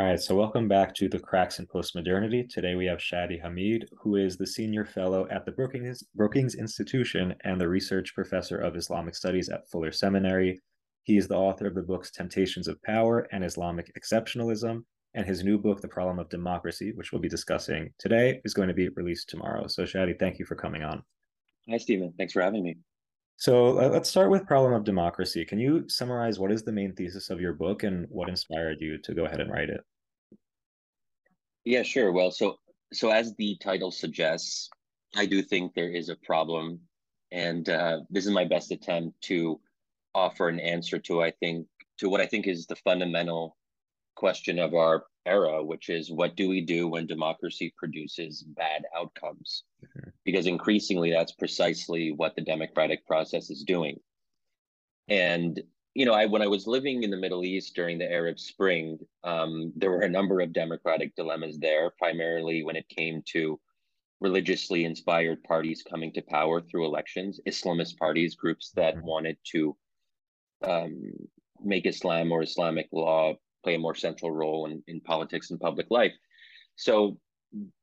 All right, so welcome back to the Cracks in Postmodernity. Today we have Shadi Hamid, who is the senior fellow at the Brookings, Brookings Institution and the research professor of Islamic Studies at Fuller Seminary. He is the author of the books Temptations of Power and Islamic Exceptionalism, and his new book, The Problem of Democracy, which we'll be discussing today, is going to be released tomorrow. So, Shadi, thank you for coming on. Hi, Stephen. Thanks for having me. So uh, let's start with problem of democracy. Can you summarize what is the main thesis of your book and what inspired you to go ahead and write it? Yeah, sure. Well, so so as the title suggests, I do think there is a problem, and uh, this is my best attempt to offer an answer to I think to what I think is the fundamental question of our era, which is what do we do when democracy produces bad outcomes? Mm-hmm. Because increasingly, that's precisely what the democratic process is doing. And you know, I when I was living in the Middle East during the Arab Spring, um, there were a number of democratic dilemmas there, primarily when it came to religiously inspired parties coming to power through elections, Islamist parties, groups that mm-hmm. wanted to um, make Islam or Islamic law play a more central role in, in politics and public life. So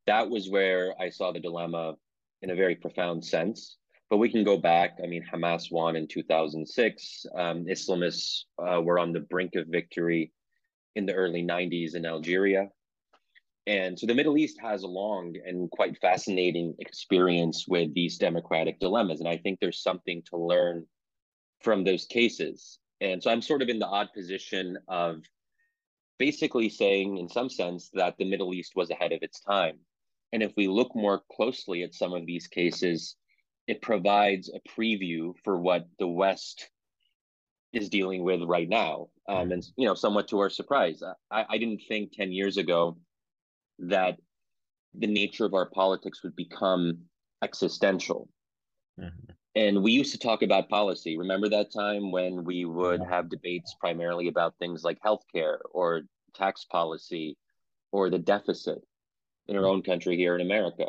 that was where I saw the dilemma in a very profound sense. But we can go back. I mean, Hamas won in 2006. Um, Islamists uh, were on the brink of victory in the early 90s in Algeria. And so the Middle East has a long and quite fascinating experience with these democratic dilemmas. And I think there's something to learn from those cases. And so I'm sort of in the odd position of basically saying, in some sense, that the Middle East was ahead of its time. And if we look more closely at some of these cases, it provides a preview for what the West is dealing with right now. Um, and, you know, somewhat to our surprise, I, I didn't think 10 years ago that the nature of our politics would become existential. Mm-hmm. And we used to talk about policy. Remember that time when we would have debates primarily about things like healthcare or tax policy or the deficit in our mm. own country here in America?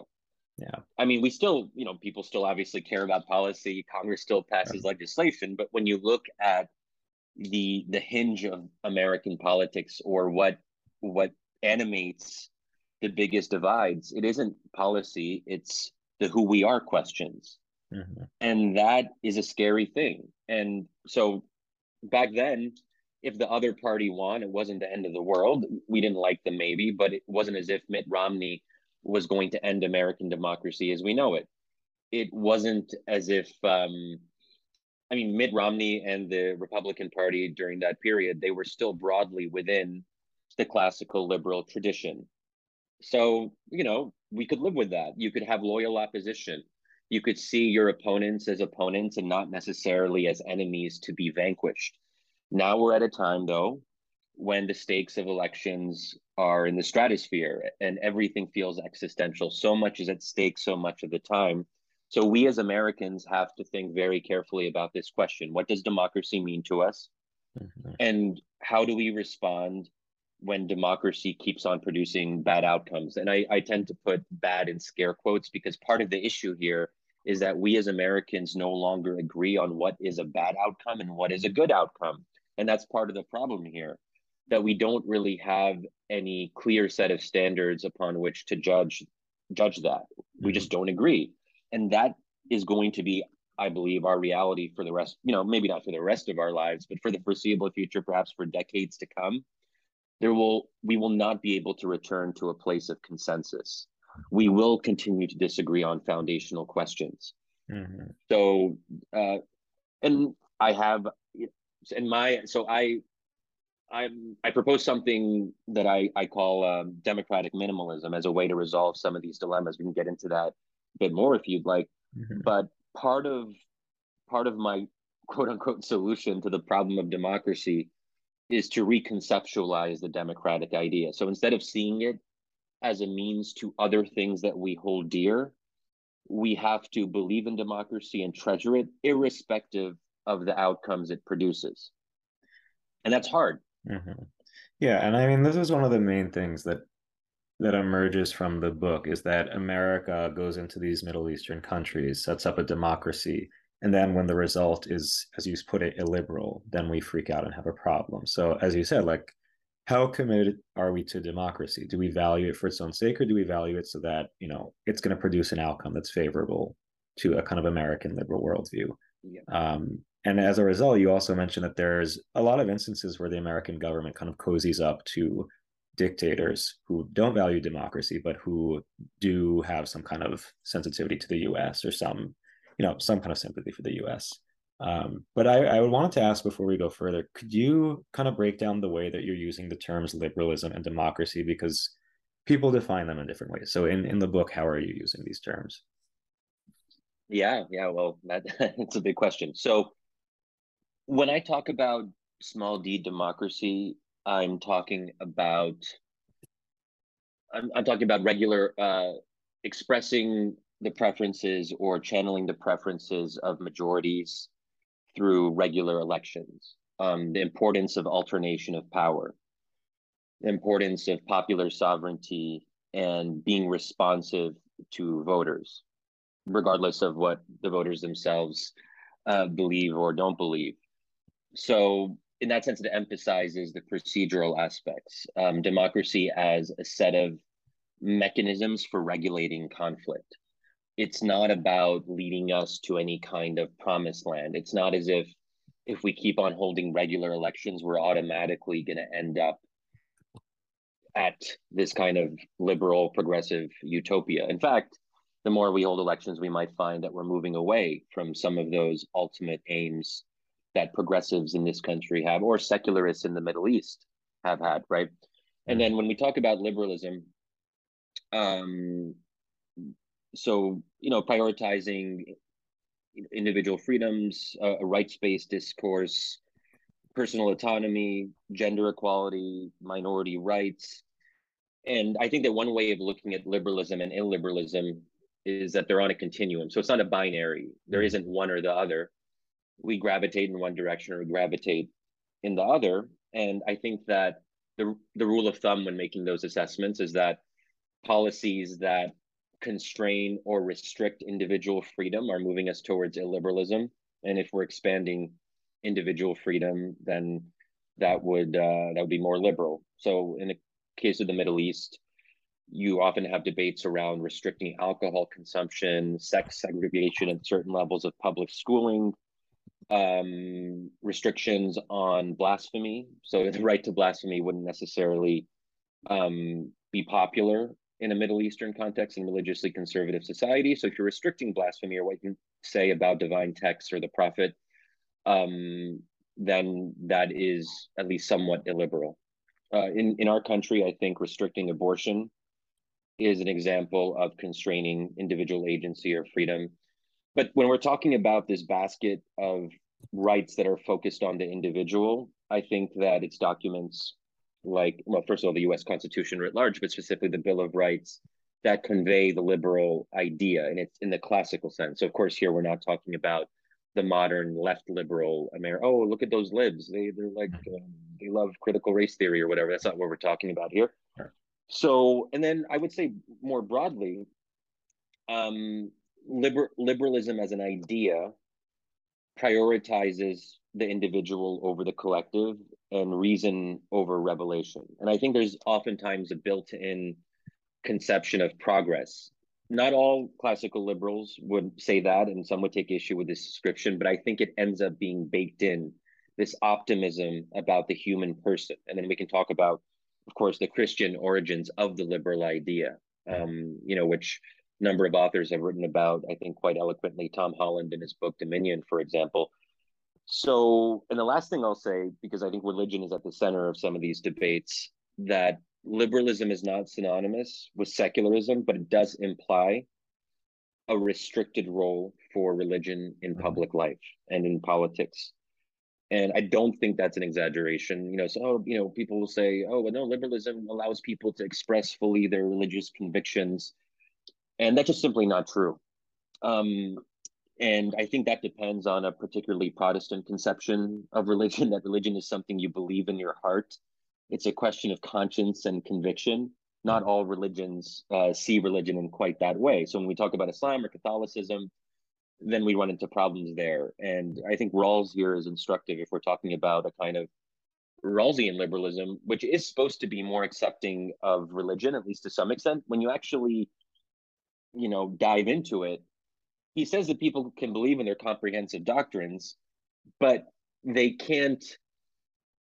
Yeah. I mean, we still, you know, people still obviously care about policy. Congress still passes right. legislation, but when you look at the the hinge of American politics or what what animates the biggest divides, it isn't policy, it's the who we are questions. Mm-hmm. And that is a scary thing. And so back then, if the other party won, it wasn't the end of the world. We didn't like them, maybe, but it wasn't as if Mitt Romney was going to end American democracy as we know it. It wasn't as if, um, I mean, Mitt Romney and the Republican Party during that period, they were still broadly within the classical liberal tradition. So, you know, we could live with that. You could have loyal opposition you could see your opponents as opponents and not necessarily as enemies to be vanquished. Now we're at a time, though, when the stakes of elections are in the stratosphere and everything feels existential. So much is at stake so much of the time. So we as Americans have to think very carefully about this question What does democracy mean to us? Mm-hmm. And how do we respond when democracy keeps on producing bad outcomes? And I, I tend to put bad in scare quotes because part of the issue here is that we as Americans no longer agree on what is a bad outcome and what is a good outcome. And that's part of the problem here that we don't really have any clear set of standards upon which to judge judge that. We just mm-hmm. don't agree. And that is going to be I believe our reality for the rest, you know, maybe not for the rest of our lives, but for the foreseeable future, perhaps for decades to come, there will we will not be able to return to a place of consensus we will continue to disagree on foundational questions. Mm-hmm. So, uh, and I have, in my, so I, I'm, I propose something that I I call um, democratic minimalism as a way to resolve some of these dilemmas. We can get into that a bit more if you'd like. Mm-hmm. But part of part of my quote unquote solution to the problem of democracy is to reconceptualize the democratic idea. So instead of seeing it as a means to other things that we hold dear, we have to believe in democracy and treasure it, irrespective of the outcomes it produces. And that's hard. Mm-hmm. Yeah, and I mean, this is one of the main things that that emerges from the book is that America goes into these Middle Eastern countries, sets up a democracy, and then when the result is, as you put it, illiberal, then we freak out and have a problem. So, as you said, like how committed are we to democracy? Do we value it for its own sake, or do we value it so that you know it's going to produce an outcome that's favorable to a kind of American liberal worldview? Yeah. Um, and as a result, you also mentioned that there's a lot of instances where the American government kind of cozies up to dictators who don't value democracy, but who do have some kind of sensitivity to the U.S. or some, you know, some kind of sympathy for the U.S. Um, but I, I wanted to ask before we go further, could you kind of break down the way that you're using the terms liberalism and democracy because people define them in different ways. So in, in the book, how are you using these terms? Yeah, yeah, well, that, that's a big question. So when I talk about small d democracy, I'm talking about I'm, I'm talking about regular uh, expressing the preferences or channeling the preferences of majorities through regular elections, um, the importance of alternation of power, the importance of popular sovereignty and being responsive to voters, regardless of what the voters themselves uh, believe or don't believe. So, in that sense, it emphasizes the procedural aspects, um, democracy as a set of mechanisms for regulating conflict it's not about leading us to any kind of promised land. It's not as if if we keep on holding regular elections, we're automatically going to end up at this kind of liberal progressive utopia. In fact, the more we hold elections, we might find that we're moving away from some of those ultimate aims that progressives in this country have, or secularists in the Middle East have had, right? And then when we talk about liberalism, um, so you know prioritizing individual freedoms uh, a rights-based discourse personal autonomy gender equality minority rights. And i think that one way of looking at liberalism and illiberalism is that they're on a continuum. So it's not a binary. There mm-hmm. isn't one or the other. We gravitate in one direction or gravitate in the other. And i think that the the rule of thumb when making those assessments is that policies that constrain or restrict individual freedom are moving us towards illiberalism. And if we're expanding individual freedom, then that would uh, that would be more liberal. So in the case of the Middle East, you often have debates around restricting alcohol consumption, sex segregation at certain levels of public schooling, um, restrictions on blasphemy. So the right to blasphemy wouldn't necessarily um, be popular in a Middle Eastern context and religiously conservative society. So if you're restricting blasphemy or what you say about divine texts or the prophet, um, then that is at least somewhat illiberal. Uh, in in our country, I think restricting abortion is an example of constraining individual agency or freedom. But when we're talking about this basket of rights that are focused on the individual, I think that its documents like, well, first of all, the US Constitution writ large, but specifically the Bill of Rights that convey the liberal idea. And it's in the classical sense. So, of course, here we're not talking about the modern left liberal America. Oh, look at those libs. They, they're like, mm-hmm. um, they love critical race theory or whatever. That's not what we're talking about here. So, and then I would say more broadly, um, liber- liberalism as an idea prioritizes the individual over the collective and reason over revelation. And I think there's oftentimes a built in conception of progress. Not all classical liberals would say that, and some would take issue with this description, but I think it ends up being baked in this optimism about the human person. And then we can talk about, of course, the Christian origins of the liberal idea, um, you know, which number of authors have written about, I think, quite eloquently. Tom Holland in his book Dominion, for example, so, and the last thing I'll say, because I think religion is at the center of some of these debates, that liberalism is not synonymous with secularism, but it does imply a restricted role for religion in mm-hmm. public life and in politics. And I don't think that's an exaggeration. You know, so oh, you know, people will say, "Oh, well, no, liberalism allows people to express fully their religious convictions," and that's just simply not true. Um, and I think that depends on a particularly Protestant conception of religion, that religion is something you believe in your heart. It's a question of conscience and conviction. Not all religions uh, see religion in quite that way. So when we talk about Islam or Catholicism, then we run into problems there. And I think Rawls here is instructive if we're talking about a kind of Rawlsian liberalism, which is supposed to be more accepting of religion, at least to some extent, when you actually, you know, dive into it, he says that people can believe in their comprehensive doctrines, but they can't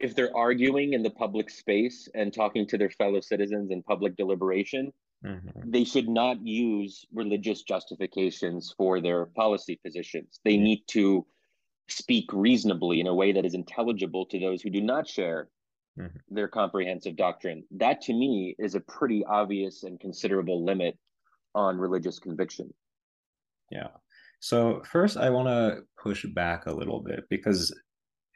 if they're arguing in the public space and talking to their fellow citizens in public deliberation, mm-hmm. they should not use religious justifications for their policy positions. They mm-hmm. need to speak reasonably in a way that is intelligible to those who do not share mm-hmm. their comprehensive doctrine. That to me is a pretty obvious and considerable limit on religious conviction. Yeah. So, first, I want to push back a little bit because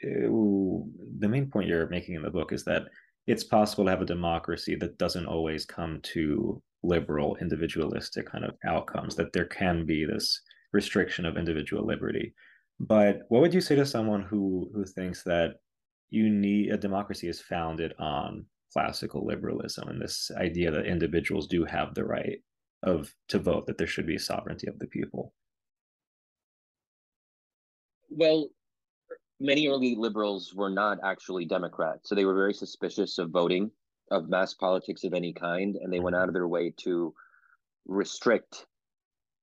the main point you're making in the book is that it's possible to have a democracy that doesn't always come to liberal individualistic kind of outcomes that there can be this restriction of individual liberty but what would you say to someone who who thinks that you need a democracy is founded on classical liberalism and this idea that individuals do have the right of to vote that there should be sovereignty of the people well many early liberals were not actually Democrats, so they were very suspicious of voting, of mass politics of any kind, and they went out of their way to restrict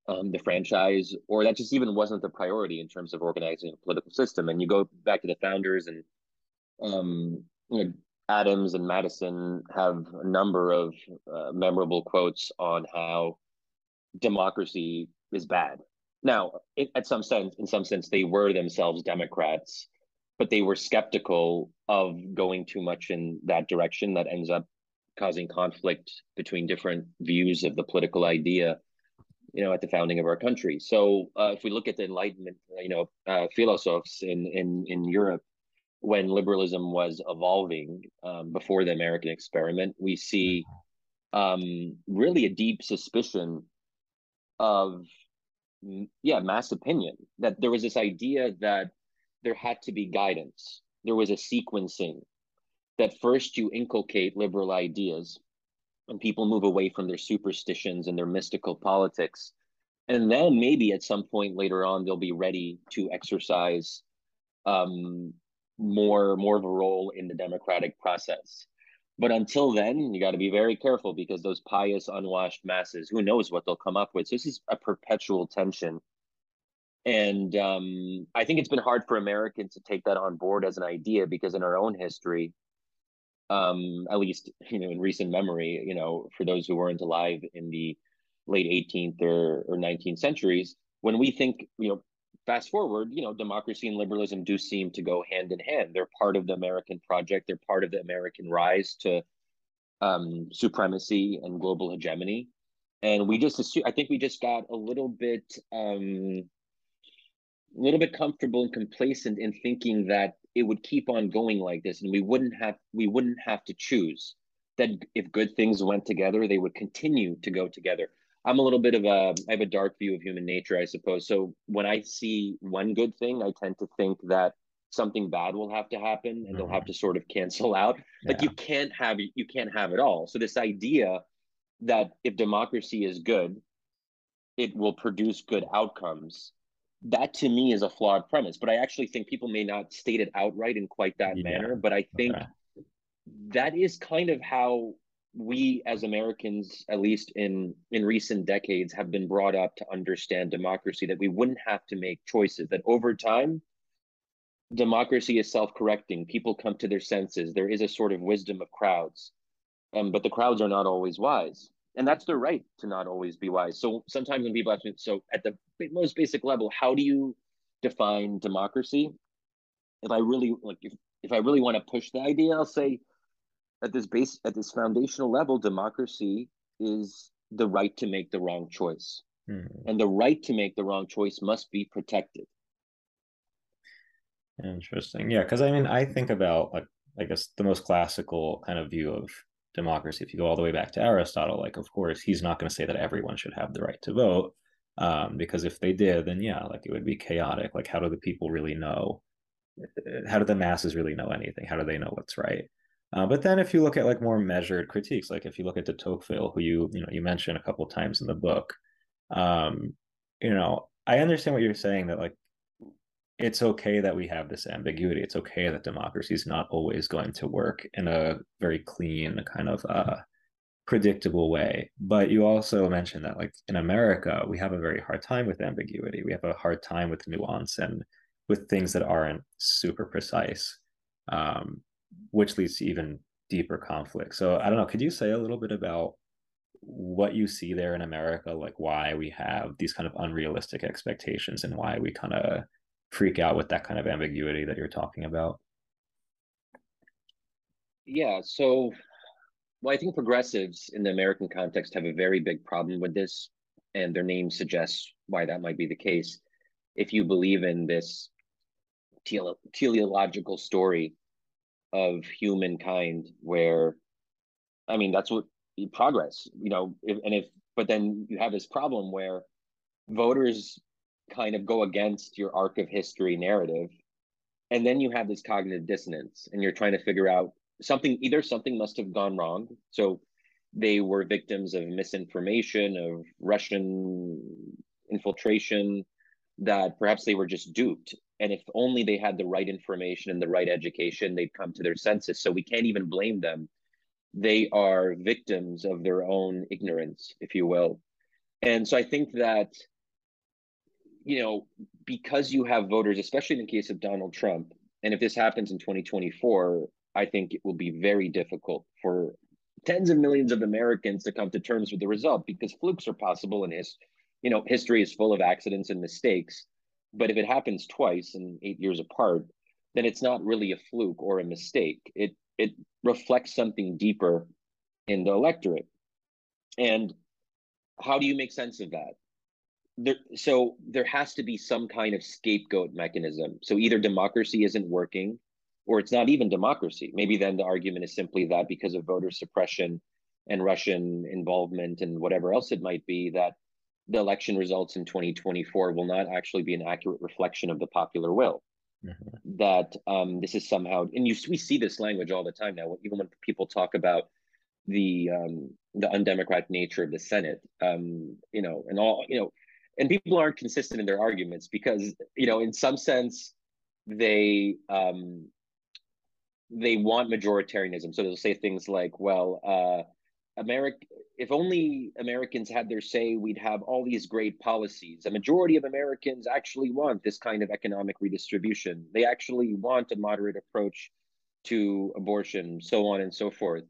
um, the franchise, or that just even wasn't the priority in terms of organizing a political system. And you go back to the founders, and um, you know, Adams and Madison have a number of uh, memorable quotes on how democracy is bad now, it, at some sense, in some sense, they were themselves Democrats, but they were skeptical of going too much in that direction. That ends up causing conflict between different views of the political idea, you know, at the founding of our country. So, uh, if we look at the Enlightenment, you know, uh, philosophers in in in Europe, when liberalism was evolving um, before the American experiment, we see um, really a deep suspicion of yeah mass opinion that there was this idea that there had to be guidance. There was a sequencing that first you inculcate liberal ideas and people move away from their superstitions and their mystical politics. And then maybe at some point later on they'll be ready to exercise um, more more of a role in the democratic process but until then, you got to be very careful because those pious, unwashed masses, who knows what they'll come up with. So this is a perpetual tension. And um, I think it's been hard for Americans to take that on board as an idea because in our own history, um, at least you know in recent memory, you know, for those who weren't alive in the late 18th or, or 19th centuries, when we think you know fast forward, you know, democracy and liberalism do seem to go hand in hand. They're part of the American project. They're part of the American rise to um, supremacy and global hegemony. And we just assume, I think we just got a little bit, um, a little bit comfortable and complacent in thinking that it would keep on going like this, and we wouldn't have, we wouldn't have to choose. That if good things went together, they would continue to go together. I'm a little bit of a I have a dark view of human nature, I suppose. So when I see one good thing, I tend to think that something bad will have to happen and mm-hmm. they'll have mm-hmm. to sort of cancel out. Yeah. Like you can't have you can't have it all. So this idea that if democracy is good, it will produce good outcomes. That to me is a flawed premise, but I actually think people may not state it outright in quite that yeah. manner. But I think okay. that is kind of how we as Americans, at least in in recent decades, have been brought up to understand democracy that we wouldn't have to make choices. That over time, democracy is self-correcting. People come to their senses. There is a sort of wisdom of crowds, um, but the crowds are not always wise, and that's their right to not always be wise. So sometimes when people ask me, so at the most basic level, how do you define democracy? If I really like, if, if I really want to push the idea, I'll say at this base at this foundational level democracy is the right to make the wrong choice. Mm. and the right to make the wrong choice must be protected. Interesting. Yeah because i mean i think about like i guess the most classical kind of view of democracy. If you go all the way back to aristotle like of course he's not going to say that everyone should have the right to vote um, because if they did then yeah like it would be chaotic. Like how do the people really know? How do the masses really know anything? How do they know what's right uh, but then if you look at like more measured critiques, like if you look at de Tocqueville, who you you know you mentioned a couple times in the book, um, you know, I understand what you're saying that like it's okay that we have this ambiguity. It's okay that democracy is not always going to work in a very clean kind of uh, predictable way. But you also mentioned that, like in America, we have a very hard time with ambiguity. We have a hard time with nuance and with things that aren't super precise, um, which leads to even deeper conflict. So I don't know. Could you say a little bit about what you see there in America, like why we have these kind of unrealistic expectations and why we kind of freak out with that kind of ambiguity that you're talking about? Yeah. So well, I think progressives in the American context have a very big problem with this, and their name suggests why that might be the case. If you believe in this tele- teleological story of humankind, where, I mean, that's what progress, you know, if, and if, but then you have this problem where voters kind of go against your arc of history narrative, and then you have this cognitive dissonance, and you're trying to figure out something either something must have gone wrong. So they were victims of misinformation of russian infiltration that perhaps they were just duped and if only they had the right information and the right education they'd come to their senses. So we can't even blame them. They are victims of their own ignorance if you will. And so i think that you know because you have voters especially in the case of donald trump and if this happens in 2024 I think it will be very difficult for tens of millions of Americans to come to terms with the result because flukes are possible and his, you know, history is full of accidents and mistakes. But if it happens twice and eight years apart, then it's not really a fluke or a mistake. It it reflects something deeper in the electorate. And how do you make sense of that? There, so there has to be some kind of scapegoat mechanism. So either democracy isn't working or it's not even democracy. Maybe then the argument is simply that because of voter suppression and Russian involvement and whatever else it might be, that the election results in 2024 will not actually be an accurate reflection of the popular will. Mm-hmm. That um, this is somehow, and you we see this language all the time now. Even when people talk about the um, the undemocratic nature of the Senate, um, you know, and all you know, and people aren't consistent in their arguments because you know, in some sense, they um, they want majoritarianism. So they'll say things like, well, uh, America, if only Americans had their say, we'd have all these great policies. A majority of Americans actually want this kind of economic redistribution. They actually want a moderate approach to abortion, so on and so forth.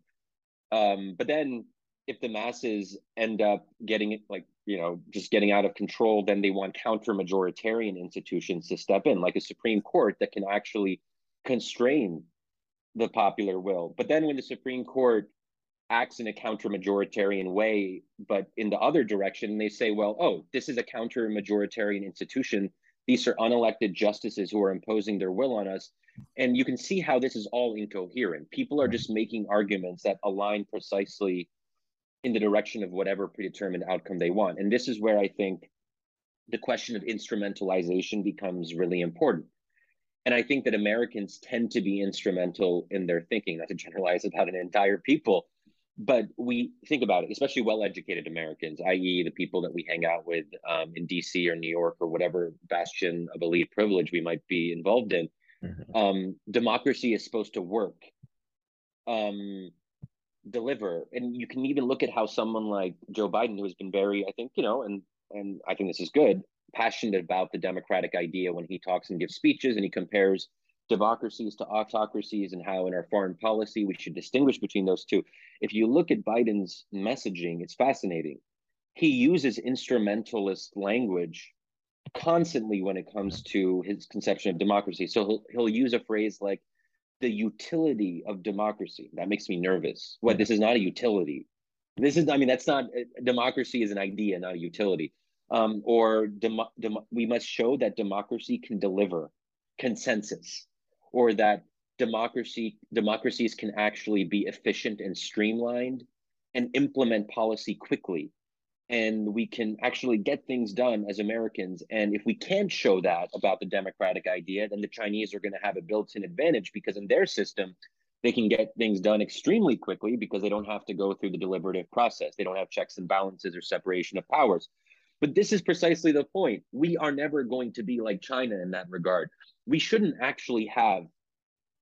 Um, but then if the masses end up getting like you know just getting out of control then they want counter majoritarian institutions to step in like a supreme court that can actually constrain the popular will. But then when the Supreme Court acts in a counter majoritarian way, but in the other direction, they say, well, oh, this is a counter majoritarian institution. These are unelected justices who are imposing their will on us. And you can see how this is all incoherent. People are just making arguments that align precisely in the direction of whatever predetermined outcome they want. And this is where I think the question of instrumentalization becomes really important and I think that Americans tend to be instrumental in their thinking, not to generalize about an entire people, but we think about it, especially well educated Americans, i.e., the people that we hang out with um, in DC or New York or whatever bastion of elite privilege we might be involved in. Mm-hmm. Um, democracy is supposed to work, um, deliver. And you can even look at how someone like Joe Biden, who has been very, I think, you know, and and I think this is good, passionate about the democratic idea when he talks and gives speeches and he compares democracies to autocracies and how in our foreign policy we should distinguish between those two. If you look at Biden's messaging, it's fascinating. He uses instrumentalist language constantly when it comes to his conception of democracy. So he'll, he'll use a phrase like the utility of democracy. That makes me nervous. What this is not a utility. This is, I mean, that's not democracy is an idea, not a utility um, or dem- dem- we must show that democracy can deliver consensus or that democracy democracies can actually be efficient and streamlined and implement policy quickly and we can actually get things done as Americans. And if we can't show that about the democratic idea, then the Chinese are going to have a built in advantage because in their system, they can get things done extremely quickly because they don't have to go through the deliberative process. They don't have checks and balances or separation of powers. But this is precisely the point. We are never going to be like China in that regard. We shouldn't actually have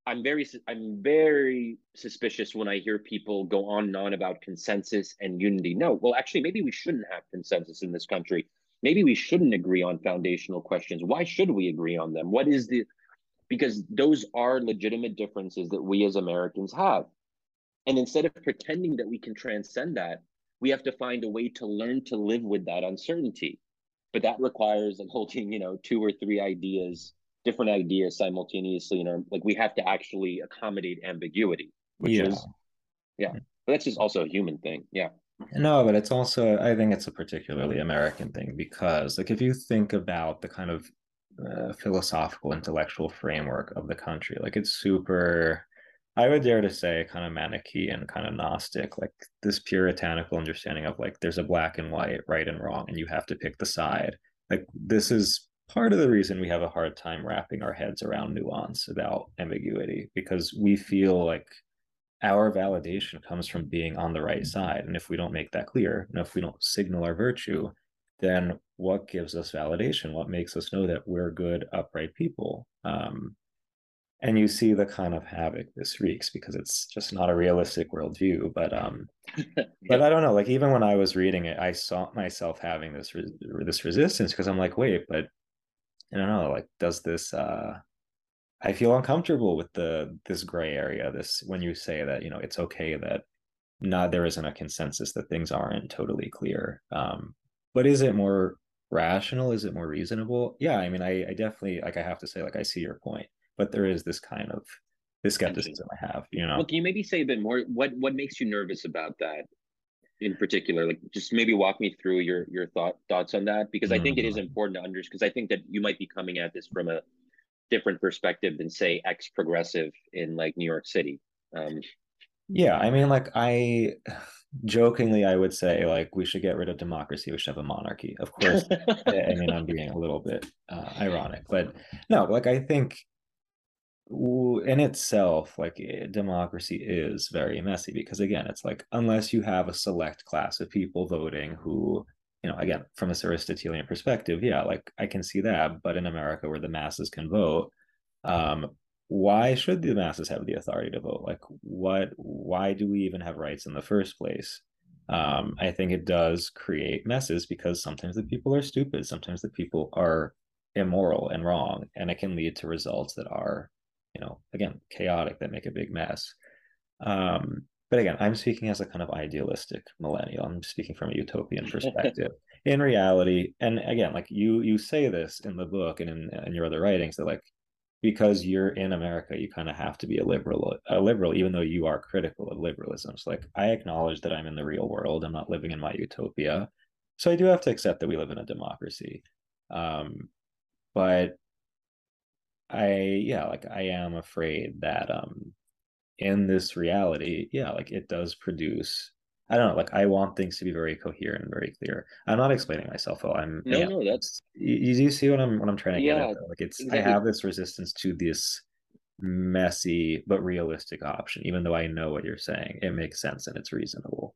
I'm very I'm very suspicious when I hear people go on and on about consensus and unity. No, well, actually, maybe we shouldn't have consensus in this country. Maybe we shouldn't agree on foundational questions. Why should we agree on them? What is the because those are legitimate differences that we as Americans have. And instead of pretending that we can transcend that, we have to find a way to learn to live with that uncertainty. But that requires like holding, you know, two or three ideas different ideas simultaneously and our like we have to actually accommodate ambiguity which yeah. is yeah but that's just also a human thing yeah no but it's also i think it's a particularly american thing because like if you think about the kind of uh, philosophical intellectual framework of the country like it's super i would dare to say kind of manichean kind of gnostic like this puritanical understanding of like there's a black and white right and wrong and you have to pick the side. Like this is part of the reason we have a hard time wrapping our heads around nuance about ambiguity because we feel like our validation comes from being on the right side and if we don't make that clear and if we don't signal our virtue then what gives us validation? What makes us know that we're good upright people? Um, and you see the kind of havoc this wreaks because it's just not a realistic worldview but um yeah. but i don't know like even when i was reading it i saw myself having this re- this resistance because i'm like wait but I don't know, like does this uh I feel uncomfortable with the this gray area, this when you say that, you know, it's okay that not there isn't a consensus that things aren't totally clear. Um, but is it more rational? Is it more reasonable? Yeah, I mean, I, I definitely like I have to say, like I see your point, but there is this kind of this skepticism I have, you know. Well, can you maybe say a bit more? What what makes you nervous about that? in particular like just maybe walk me through your your thought thoughts on that because i think it is mm-hmm. important to understand because i think that you might be coming at this from a different perspective than say ex progressive in like new york city um yeah i mean like i jokingly i would say like we should get rid of democracy we should have a monarchy of course i mean i'm being a little bit uh, ironic but no like i think in itself like eh, democracy is very messy because again it's like unless you have a select class of people voting who you know again from this aristotelian perspective yeah like i can see that but in america where the masses can vote um why should the masses have the authority to vote? Like what why do we even have rights in the first place? Um i think it does create messes because sometimes the people are stupid sometimes the people are immoral and wrong and it can lead to results that are you know, again, chaotic that make a big mess. Um, but again, I'm speaking as a kind of idealistic millennial. I'm speaking from a utopian perspective. in reality, and again, like you you say this in the book and in, in your other writings that like because you're in America, you kind of have to be a liberal, a liberal, even though you are critical of liberalism. So like I acknowledge that I'm in the real world. I'm not living in my utopia. So I do have to accept that we live in a democracy. Um, but I yeah, like I am afraid that um in this reality, yeah, like it does produce I don't know, like I want things to be very coherent and very clear. I'm not explaining myself though. I'm no, yeah, no, that's you, you see what I'm what I'm trying to yeah, get at. Though? Like it's exactly. I have this resistance to this messy but realistic option, even though I know what you're saying. It makes sense and it's reasonable.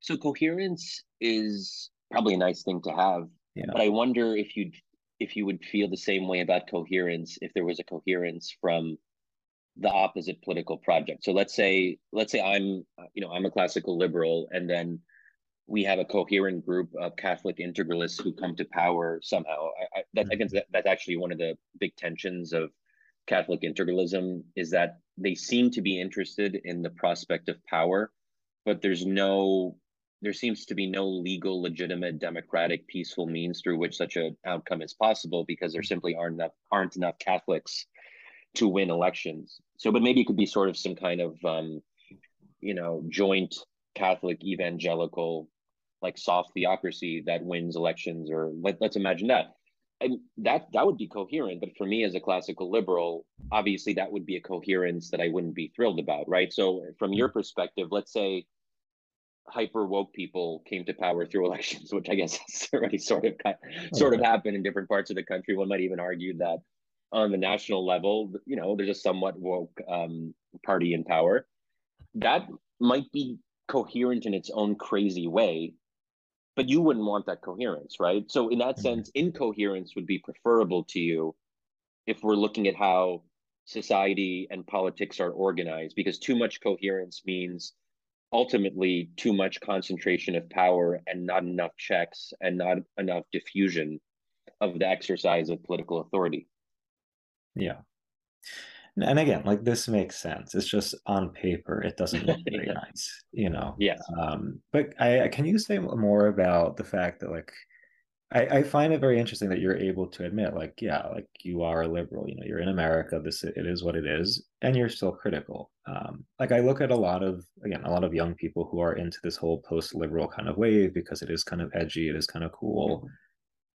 So coherence is probably a nice thing to have. Yeah. But I wonder if you'd if you would feel the same way about coherence if there was a coherence from the opposite political project. So let's say let's say I'm you know I'm a classical liberal and then we have a coherent group of Catholic integralists who come to power somehow. I, I, that, again, mm-hmm. that, that's actually one of the big tensions of Catholic integralism is that they seem to be interested in the prospect of power, but there's no there seems to be no legal, legitimate, democratic, peaceful means through which such an outcome is possible because there simply aren't enough aren't enough Catholics to win elections. So, but maybe it could be sort of some kind of um, you know joint Catholic evangelical like soft theocracy that wins elections, or let, let's imagine that. And that that would be coherent, but for me as a classical liberal, obviously that would be a coherence that I wouldn't be thrilled about, right? So, from your perspective, let's say hyper woke people came to power through elections, which I guess has already sort of sort of happened in different parts of the country. One might even argue that on the national level, you know, there's a somewhat woke um, party in power. That might be coherent in its own crazy way, but you wouldn't want that coherence, right? So in that mm-hmm. sense, incoherence would be preferable to you if we're looking at how society and politics are organized, because too much coherence means ultimately too much concentration of power and not enough checks and not enough diffusion of the exercise of political authority. Yeah. And again, like this makes sense. It's just on paper, it doesn't look very nice, you know. Yes. Um, but I can you say more about the fact that like I, I find it very interesting that you're able to admit, like, yeah, like you are a liberal. You know, you're in America. This it is what it is, and you're still critical. Um, like I look at a lot of again, a lot of young people who are into this whole post-liberal kind of wave because it is kind of edgy, it is kind of cool,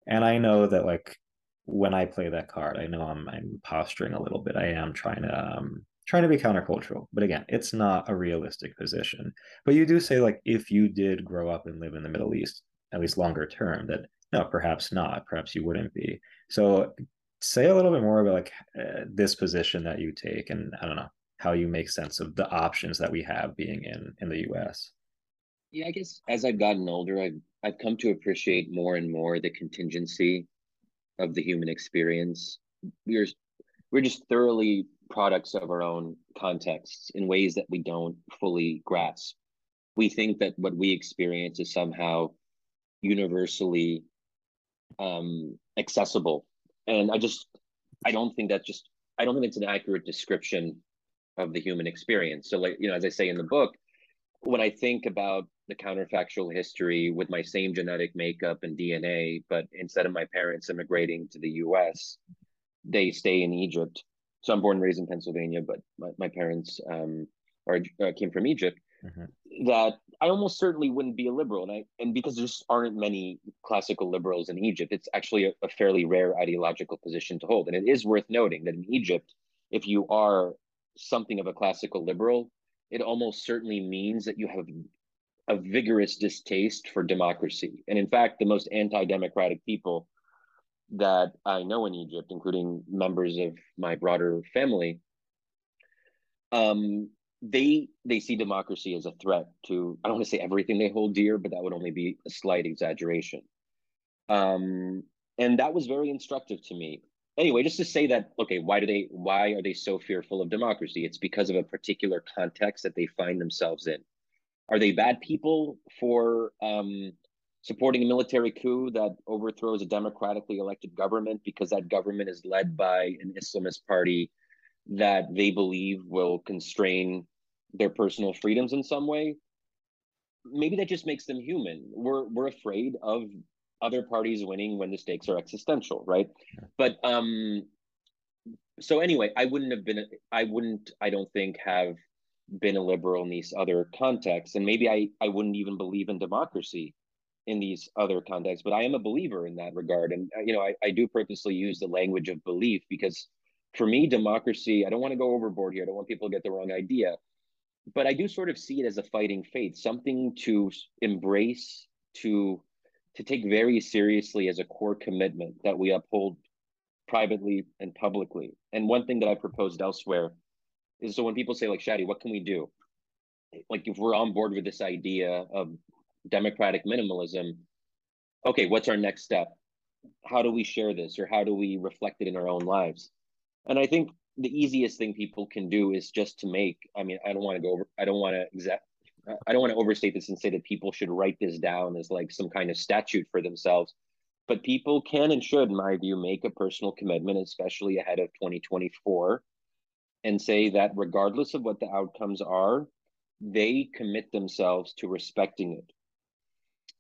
and I know that like when I play that card, I know I'm I'm posturing a little bit. I am trying to um, trying to be countercultural, but again, it's not a realistic position. But you do say like if you did grow up and live in the Middle East, at least longer term, that no, perhaps not. Perhaps you wouldn't be. So say a little bit more about like uh, this position that you take and I don't know how you make sense of the options that we have being in in the US. Yeah, I guess as I've gotten older, I've I've come to appreciate more and more the contingency of the human experience. We're we're just thoroughly products of our own contexts in ways that we don't fully grasp. We think that what we experience is somehow universally um, accessible. And I just, I don't think that's just, I don't think it's an accurate description of the human experience. So, like, you know, as I say in the book, when I think about the counterfactual history with my same genetic makeup and DNA, but instead of my parents immigrating to the US, they stay in Egypt. So I'm born and raised in Pennsylvania, but my, my parents um, are, uh, came from Egypt mm-hmm. that I almost certainly wouldn't be a liberal. And I and because there just aren't many classical liberals in Egypt, it's actually a, a fairly rare ideological position to hold. And it is worth noting that in Egypt, if you are something of a classical liberal, it almost certainly means that you have a vigorous distaste for democracy. And in fact, the most anti-democratic people that I know in Egypt, including members of my broader family, um, they they see democracy as a threat to I don't want to say everything they hold dear, but that would only be a slight exaggeration. Um, and that was very instructive to me. Anyway, just to say that, okay, why do they why are they so fearful of democracy? It's because of a particular context that they find themselves in. Are they bad people for um, supporting a military coup that overthrows a democratically elected government because that government is led by an Islamist party that they believe will constrain their personal freedoms in some way maybe that just makes them human. We're we're afraid of other parties winning when the stakes are existential right? Yeah. but um so anyway i wouldn't have been i wouldn't i don't think have been a liberal in these other contexts. And maybe i i wouldn't even believe in democracy in these other contexts but i am a believer in that regard. And uh, you know i, I do purposely use the language of belief because for me, democracy, I don't want to go overboard here. I don't want people to get the wrong idea. But I do sort of see it as a fighting faith, something to embrace, to to take very seriously as a core commitment that we uphold privately and publicly. And one thing that I proposed elsewhere is so when people say like Shadi, what can we do? Like if we're on board with this idea of democratic minimalism, okay, what's our next step? How do we share this or how do we reflect it in our own lives? And I think the easiest thing people can do is just to make. I mean, I don't want to go over. I don't want to exact. I don't want to overstate this and say that people should write this down as like some kind of statute for themselves. But people can and should, in my view, make a personal commitment, especially ahead of 2024, and say that regardless of what the outcomes are, they commit themselves to respecting it.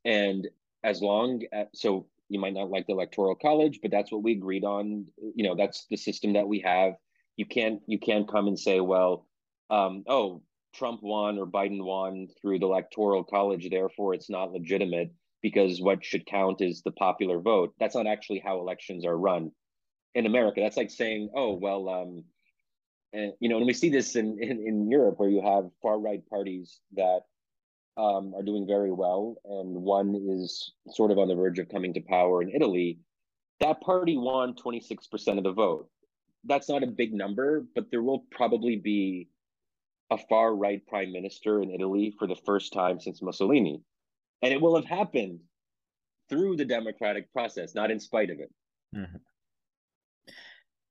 And as long as, so you might not like the electoral college but that's what we agreed on. You know that's the system that we have. You can't you can't come and say well um, oh trump won or biden won through the electoral college therefore it's not legitimate because what should count is the popular vote. That's not actually how elections are run in america. That's like saying oh well um, and you know and we see this in, in in europe where you have far right parties that um, are doing very well, and one is sort of on the verge of coming to power in Italy. That party won 26% of the vote. That's not a big number, but there will probably be a far right prime minister in Italy for the first time since Mussolini. And it will have happened through the democratic process, not in spite of it. Mm-hmm.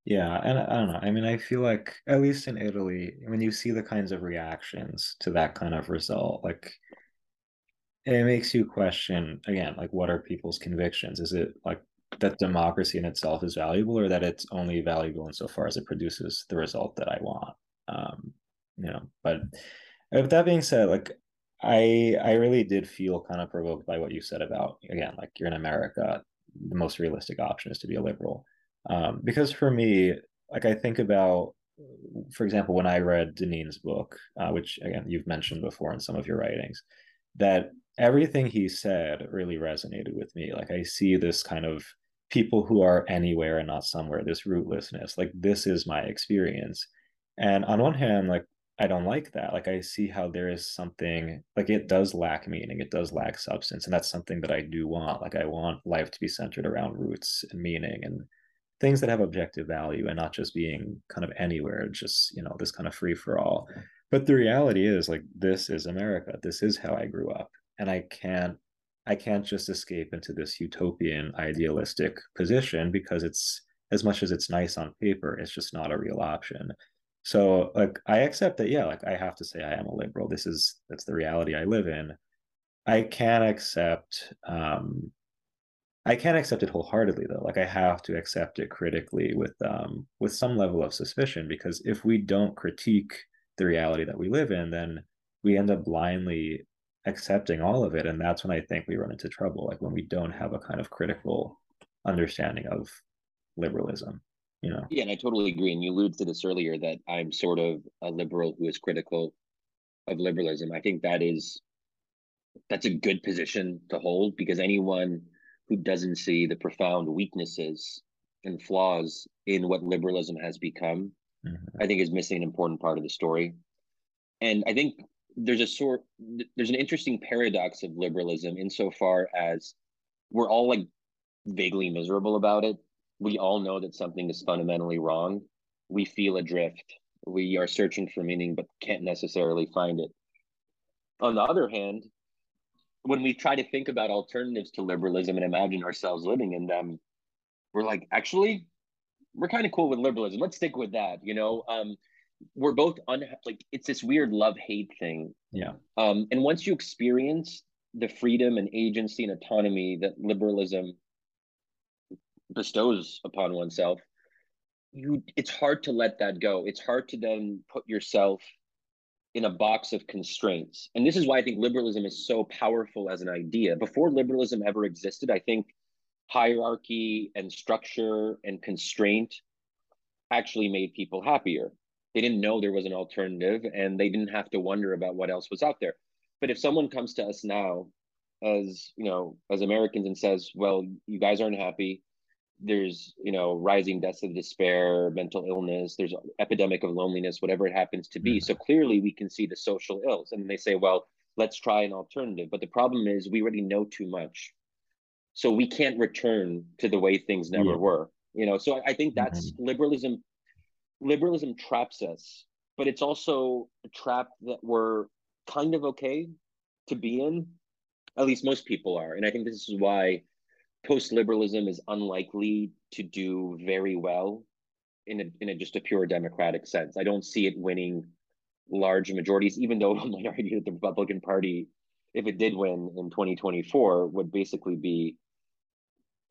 Yeah, and I don't know. I mean, I feel like at least in Italy, when you see the kinds of reactions to that kind of result, like it makes you question again, like what are people's convictions? Is it like that democracy in itself is valuable, or that it's only valuable insofar as it produces the result that I want? Um, you know, but with that being said, like I I really did feel kind of provoked by what you said about again, like you're in America, the most realistic option is to be a liberal um, because for me, like I think about, for example, when I read Deneen's book, uh, which again you've mentioned before in some of your writings, that everything he said really resonated with me. Like I see this kind of people who are anywhere and not somewhere, this rootlessness. Like this is my experience. And on one hand, like I don't like that. Like I see how there is something like it does lack meaning, it does lack substance, and that's something that I do want. Like I want life to be centered around roots and meaning and things that have objective value and not just being kind of anywhere, just, you know, this kind of free for all. But the reality is like this is America. This is how I grew up. And I can't I can't just escape into this utopian idealistic position because it's as much as it's nice on paper, it's just not a real option. So like I accept that, yeah, like I have to say I am a liberal. This is that's the reality I live in. I can accept um I can't accept it wholeheartedly though. Like I have to accept it critically with um with some level of suspicion because if we don't critique the reality that we live in, then we end up blindly accepting all of it. And that's when I think we run into trouble, like when we don't have a kind of critical understanding of liberalism. You know? Yeah, and I totally agree. And you alluded to this earlier that I'm sort of a liberal who is critical of liberalism. I think that is that's a good position to hold because anyone who doesn't see the profound weaknesses and flaws in what liberalism has become, mm-hmm. I think is missing an important part of the story. And I think there's a sort there's an interesting paradox of liberalism insofar as we're all like vaguely miserable about it. We all know that something is fundamentally wrong. We feel adrift. We are searching for meaning but can't necessarily find it. On the other hand, when we try to think about alternatives to liberalism and imagine ourselves living in them, we're like, actually, we're kind of cool with liberalism. Let's stick with that. You know, um, we're both unhappy. like it's this weird love hate thing. Yeah. Um, and once you experience the freedom and agency and autonomy that liberalism bestows upon oneself, you it's hard to let that go. It's hard to then put yourself in a box of constraints. And this is why I think liberalism is so powerful as an idea. Before liberalism ever existed, I think hierarchy and structure and constraint actually made people happier. They didn't know there was an alternative and they didn't have to wonder about what else was out there. But if someone comes to us now as, you know, as Americans and says, well, you guys aren't happy, there's you know rising deaths of despair mental illness there's epidemic of loneliness whatever it happens to be mm-hmm. so clearly we can see the social ills and they say well let's try an alternative but the problem is we already know too much so we can't return to the way things never yeah. were you know so i, I think that's mm-hmm. liberalism liberalism traps us but it's also a trap that we're kind of okay to be in at least most people are and i think this is why post liberalism is unlikely to do very well in a, in a just a pure democratic sense. I don't see it winning large majorities, even though I might argue that the Republican Party, if it did win in 2024, would basically be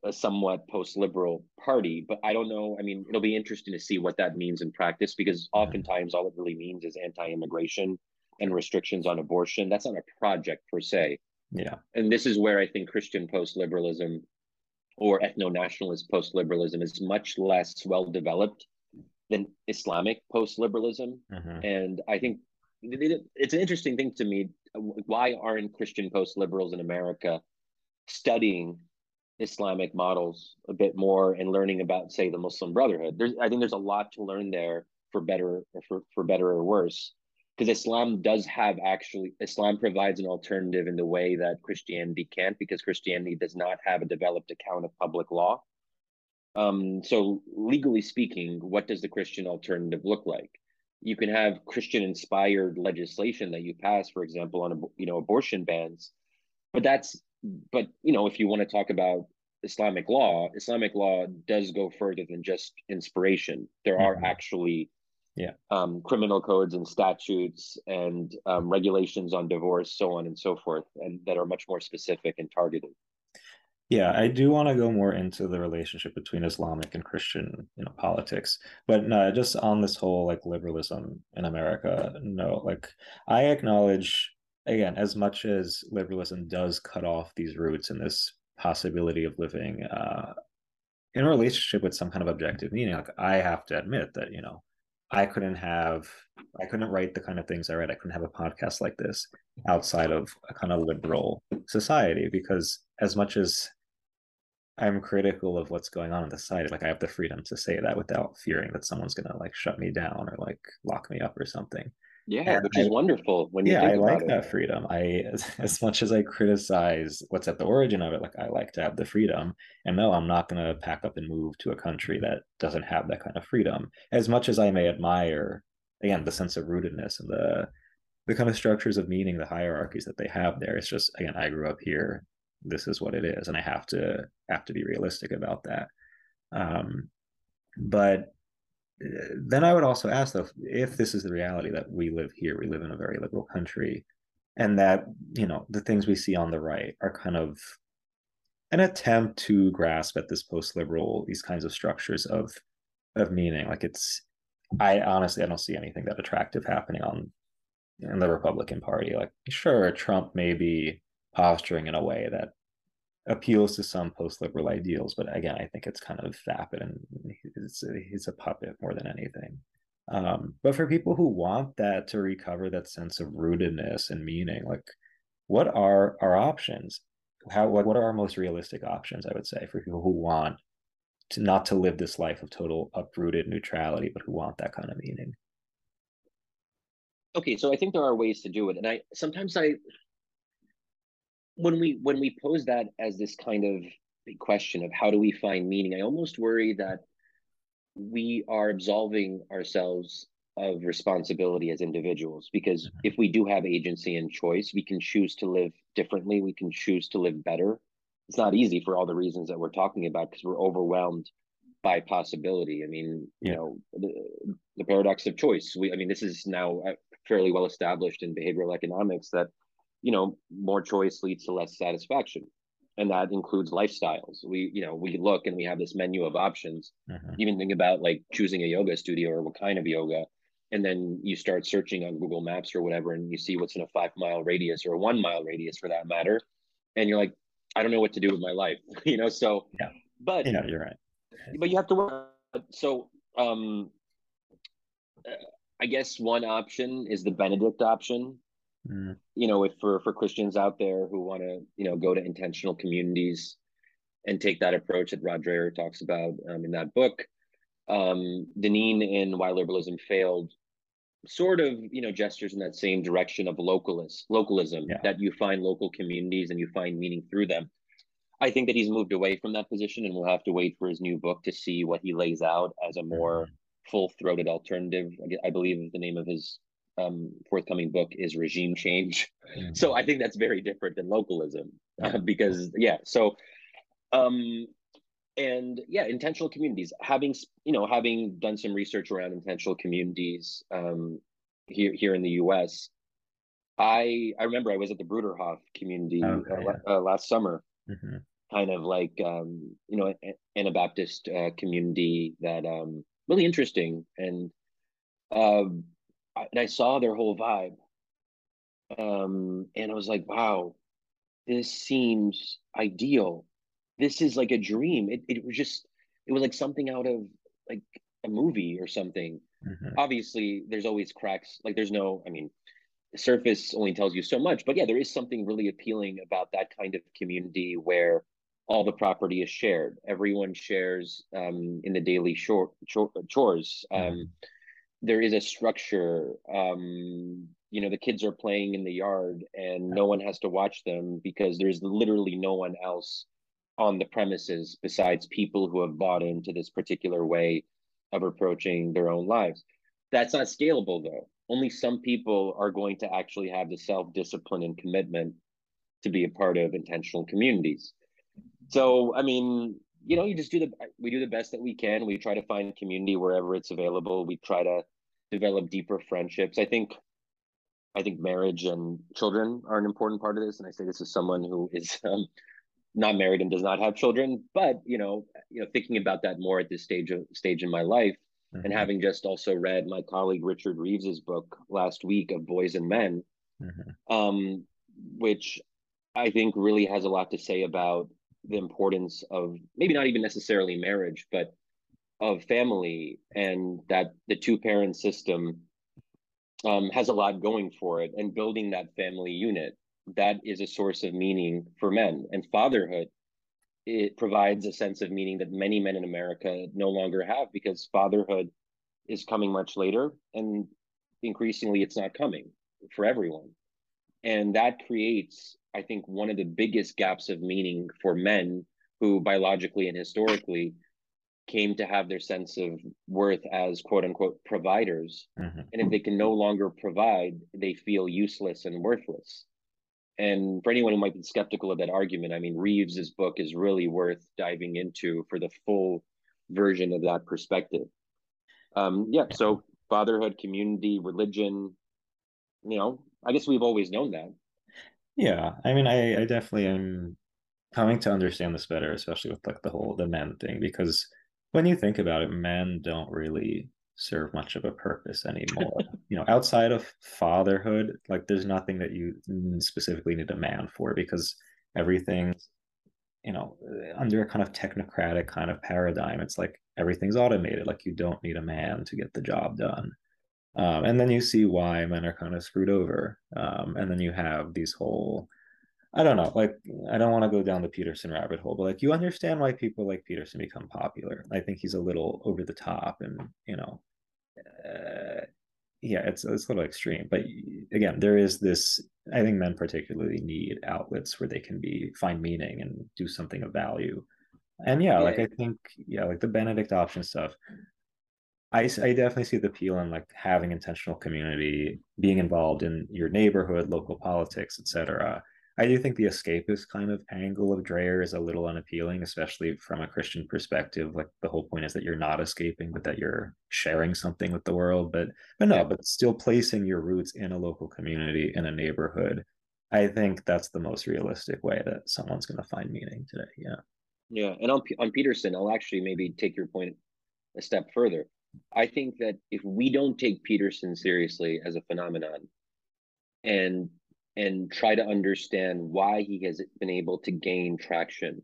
a somewhat post-liberal party. But I don't know. I mean, it'll be interesting to see what that means in practice because oftentimes all it really means is anti-immigration and restrictions on abortion. That's not a project per se. Yeah. And this is where I think Christian post-liberalism or ethno-nationalist post-liberalism is much less well developed than Islamic post-liberalism. Mm-hmm. And I think it's an interesting thing to me. Why aren't Christian post-liberals in America studying Islamic models a bit more and learning about, say, the Muslim Brotherhood? There's, I think there's a lot to learn there for better, for, for better or worse because Islam does have actually Islam provides an alternative in the way that Christianity can't because Christianity does not have a developed account of public law. Um, so legally speaking, what does the Christian alternative look like? You can have Christian inspired legislation that you pass, for example, on you know abortion bans, but that's but you know, if you want to talk about Islamic law, Islamic law does go further than just inspiration. There mm-hmm. are actually yeah um, criminal codes and statutes and um, regulations on divorce, so on and so forth, and that are much more specific and targeted. Yeah, I do want to go more into the relationship between Islamic and Christian, you know, politics. But no, just on this whole like liberalism in America, no, like I acknowledge again, as much as liberalism does cut off these roots in this possibility of living uh, in a relationship with some kind of objective meaning, like I have to admit that, you know, I couldn't have I couldn't write the kind of things I write. I couldn't have a podcast like this outside of a kind of liberal society because as much as I'm critical of what's going on in the society, like I have the freedom to say that without fearing that someone's gonna like shut me down or like lock me up or something. Yeah, and which I, is wonderful when yeah, I like that freedom. I as, as much as I criticize what's at the origin of it, like I like to have the freedom. And no, I'm not gonna pack up and move to a country that doesn't have that kind of freedom. As much as I may admire again the sense of rootedness and the the kind of structures of meaning, the hierarchies that they have there. It's just again, I grew up here. This is what it is, and I have to have to be realistic about that. Um, but then I would also ask though, if this is the reality that we live here, we live in a very liberal country, and that you know the things we see on the right are kind of an attempt to grasp at this post-liberal these kinds of structures of of meaning. Like it's, I honestly I don't see anything that attractive happening on in the Republican Party. Like sure, Trump may be posturing in a way that appeals to some post-liberal ideals, but again, I think it's kind of vapid and he's, he's a puppet more than anything. Um, but for people who want that to recover that sense of rootedness and meaning, like what are our options? How like what are our most realistic options? I would say for people who want to not to live this life of total uprooted neutrality, but who want that kind of meaning. Okay, so I think there are ways to do it, and I sometimes I when we when we pose that as this kind of question of how do we find meaning, I almost worry that we are absolving ourselves of responsibility as individuals because mm-hmm. if we do have agency and choice, we can choose to live differently, we can choose to live better. It's not easy for all the reasons that we're talking about because we're overwhelmed by possibility. I mean, yeah. you know, the, the paradox of choice. We, I mean, this is now uh, fairly well established in behavioral economics that you know more choice leads to less satisfaction. And that includes lifestyles. We you know we look and we have this menu of options. Mm-hmm. even think about like choosing a yoga studio or what kind of yoga and then you start searching on google maps or whatever and you see what's in a five mile radius or a one mile radius for that matter and you're like i don't know what to do with my life you know? So yeah. but you know you're right. but you have to work. So um i guess one option is the benedict option Mm. You know, if for for Christians out there who want to, you know, go to intentional communities and take that approach that Rod Dreher talks about um, in that book, um, Deneen in Why Liberalism Failed sort of you know gestures in that same direction of localist localism yeah. that you find local communities and you find meaning through them i think that he's moved away from that position and we'll have to wait for his new book to see what he lays out as a more mm-hmm. full-throated alternative i believe the name of his um, forthcoming book is regime change. Mm-hmm. So I think that's very different than localism uh, because yeah. So um, and yeah, intentional communities. Having you know having done some research around intentional communities um, here here in the U.S. I I remember I was at the Bruderhof community okay, uh, yeah. uh, last summer, mm-hmm. kind of like um, you know Anabaptist uh, community that um, really interesting and um, and I saw their whole vibe. Um, and I was like, wow, this seems ideal. This is like a dream. It it was just it was like something out of like a movie or something. Mm-hmm. Obviously, there's always cracks. Like there's no, I mean, the surface only tells you so much, but yeah, there is something really appealing about that kind of community where all the property is shared. Everyone shares um, in the daily short, chores. Um, mm-hmm there is a structure um, you know the kids are playing in the yard and no one has to watch them because there's literally no one else on the premises besides people who have bought into this particular way of approaching their own lives that's not scalable though only some people are going to actually have the self-discipline and commitment to be a part of intentional communities. So, I mean, you know, you just do the we do the best that we can. We try to find community wherever it's available. We try to develop deeper friendships. I think I think marriage and children are an important part of this. And I say this as someone who is um, not married and does not have children, but you know, you know, thinking about that more at this stage of stage in my life, mm-hmm. and having just also read my colleague Richard Reeves's book last week of Boys and Men, mm-hmm. um, which I think really has a lot to say about the importance of maybe not even necessarily marriage, but of family and that the two parent system um, has a lot going for it and building that family unit. That is a source of meaning for men. And fatherhood it provides a sense of meaning that many men in america no longer have because fatherhood is coming much later and increasingly it's not coming for everyone. And that creates i think one of the biggest gaps of meaning for men who biologically and historically came to have their sense of worth as quote unquote providers. Mm-hmm. And if they can no longer provide, they feel useless and worthless. And for anyone who might be skeptical of that argument, I mean, Reeves's book is really worth diving into for the full version of that perspective. Um, yeah, so fatherhood, community, religion, you know, I guess we've always known that. Yeah, I mean, I, I definitely am coming to understand this better, especially with like the whole the men thing, because when you think about it, men don't really serve much of a purpose anymore. you know, outside of fatherhood, like there's nothing that you specifically need a man for because everything, you know, under a kind of technocratic kind of paradigm, it's like everything's automated. Like you don't need a man to get the job done. Um, and then you see why men are kind of screwed over. Um, and then you have these whole I don't know. Like, I don't want to go down the Peterson rabbit hole, but like, you understand why people like Peterson become popular. I think he's a little over the top, and you know, uh, yeah, it's it's a little extreme. But again, there is this. I think men particularly need outlets where they can be find meaning and do something of value. And yeah, yeah. like I think yeah, like the Benedict option stuff. I, I definitely see the appeal in like having intentional community, being involved in your neighborhood, local politics, etc I do think the escapist kind of angle of Dreher is a little unappealing, especially from a Christian perspective. Like the whole point is that you're not escaping, but that you're sharing something with the world. But but no, but still placing your roots in a local community, in a neighborhood. I think that's the most realistic way that someone's going to find meaning today. Yeah. Yeah, and on on Peterson, I'll actually maybe take your point a step further. I think that if we don't take Peterson seriously as a phenomenon, and and try to understand why he has been able to gain traction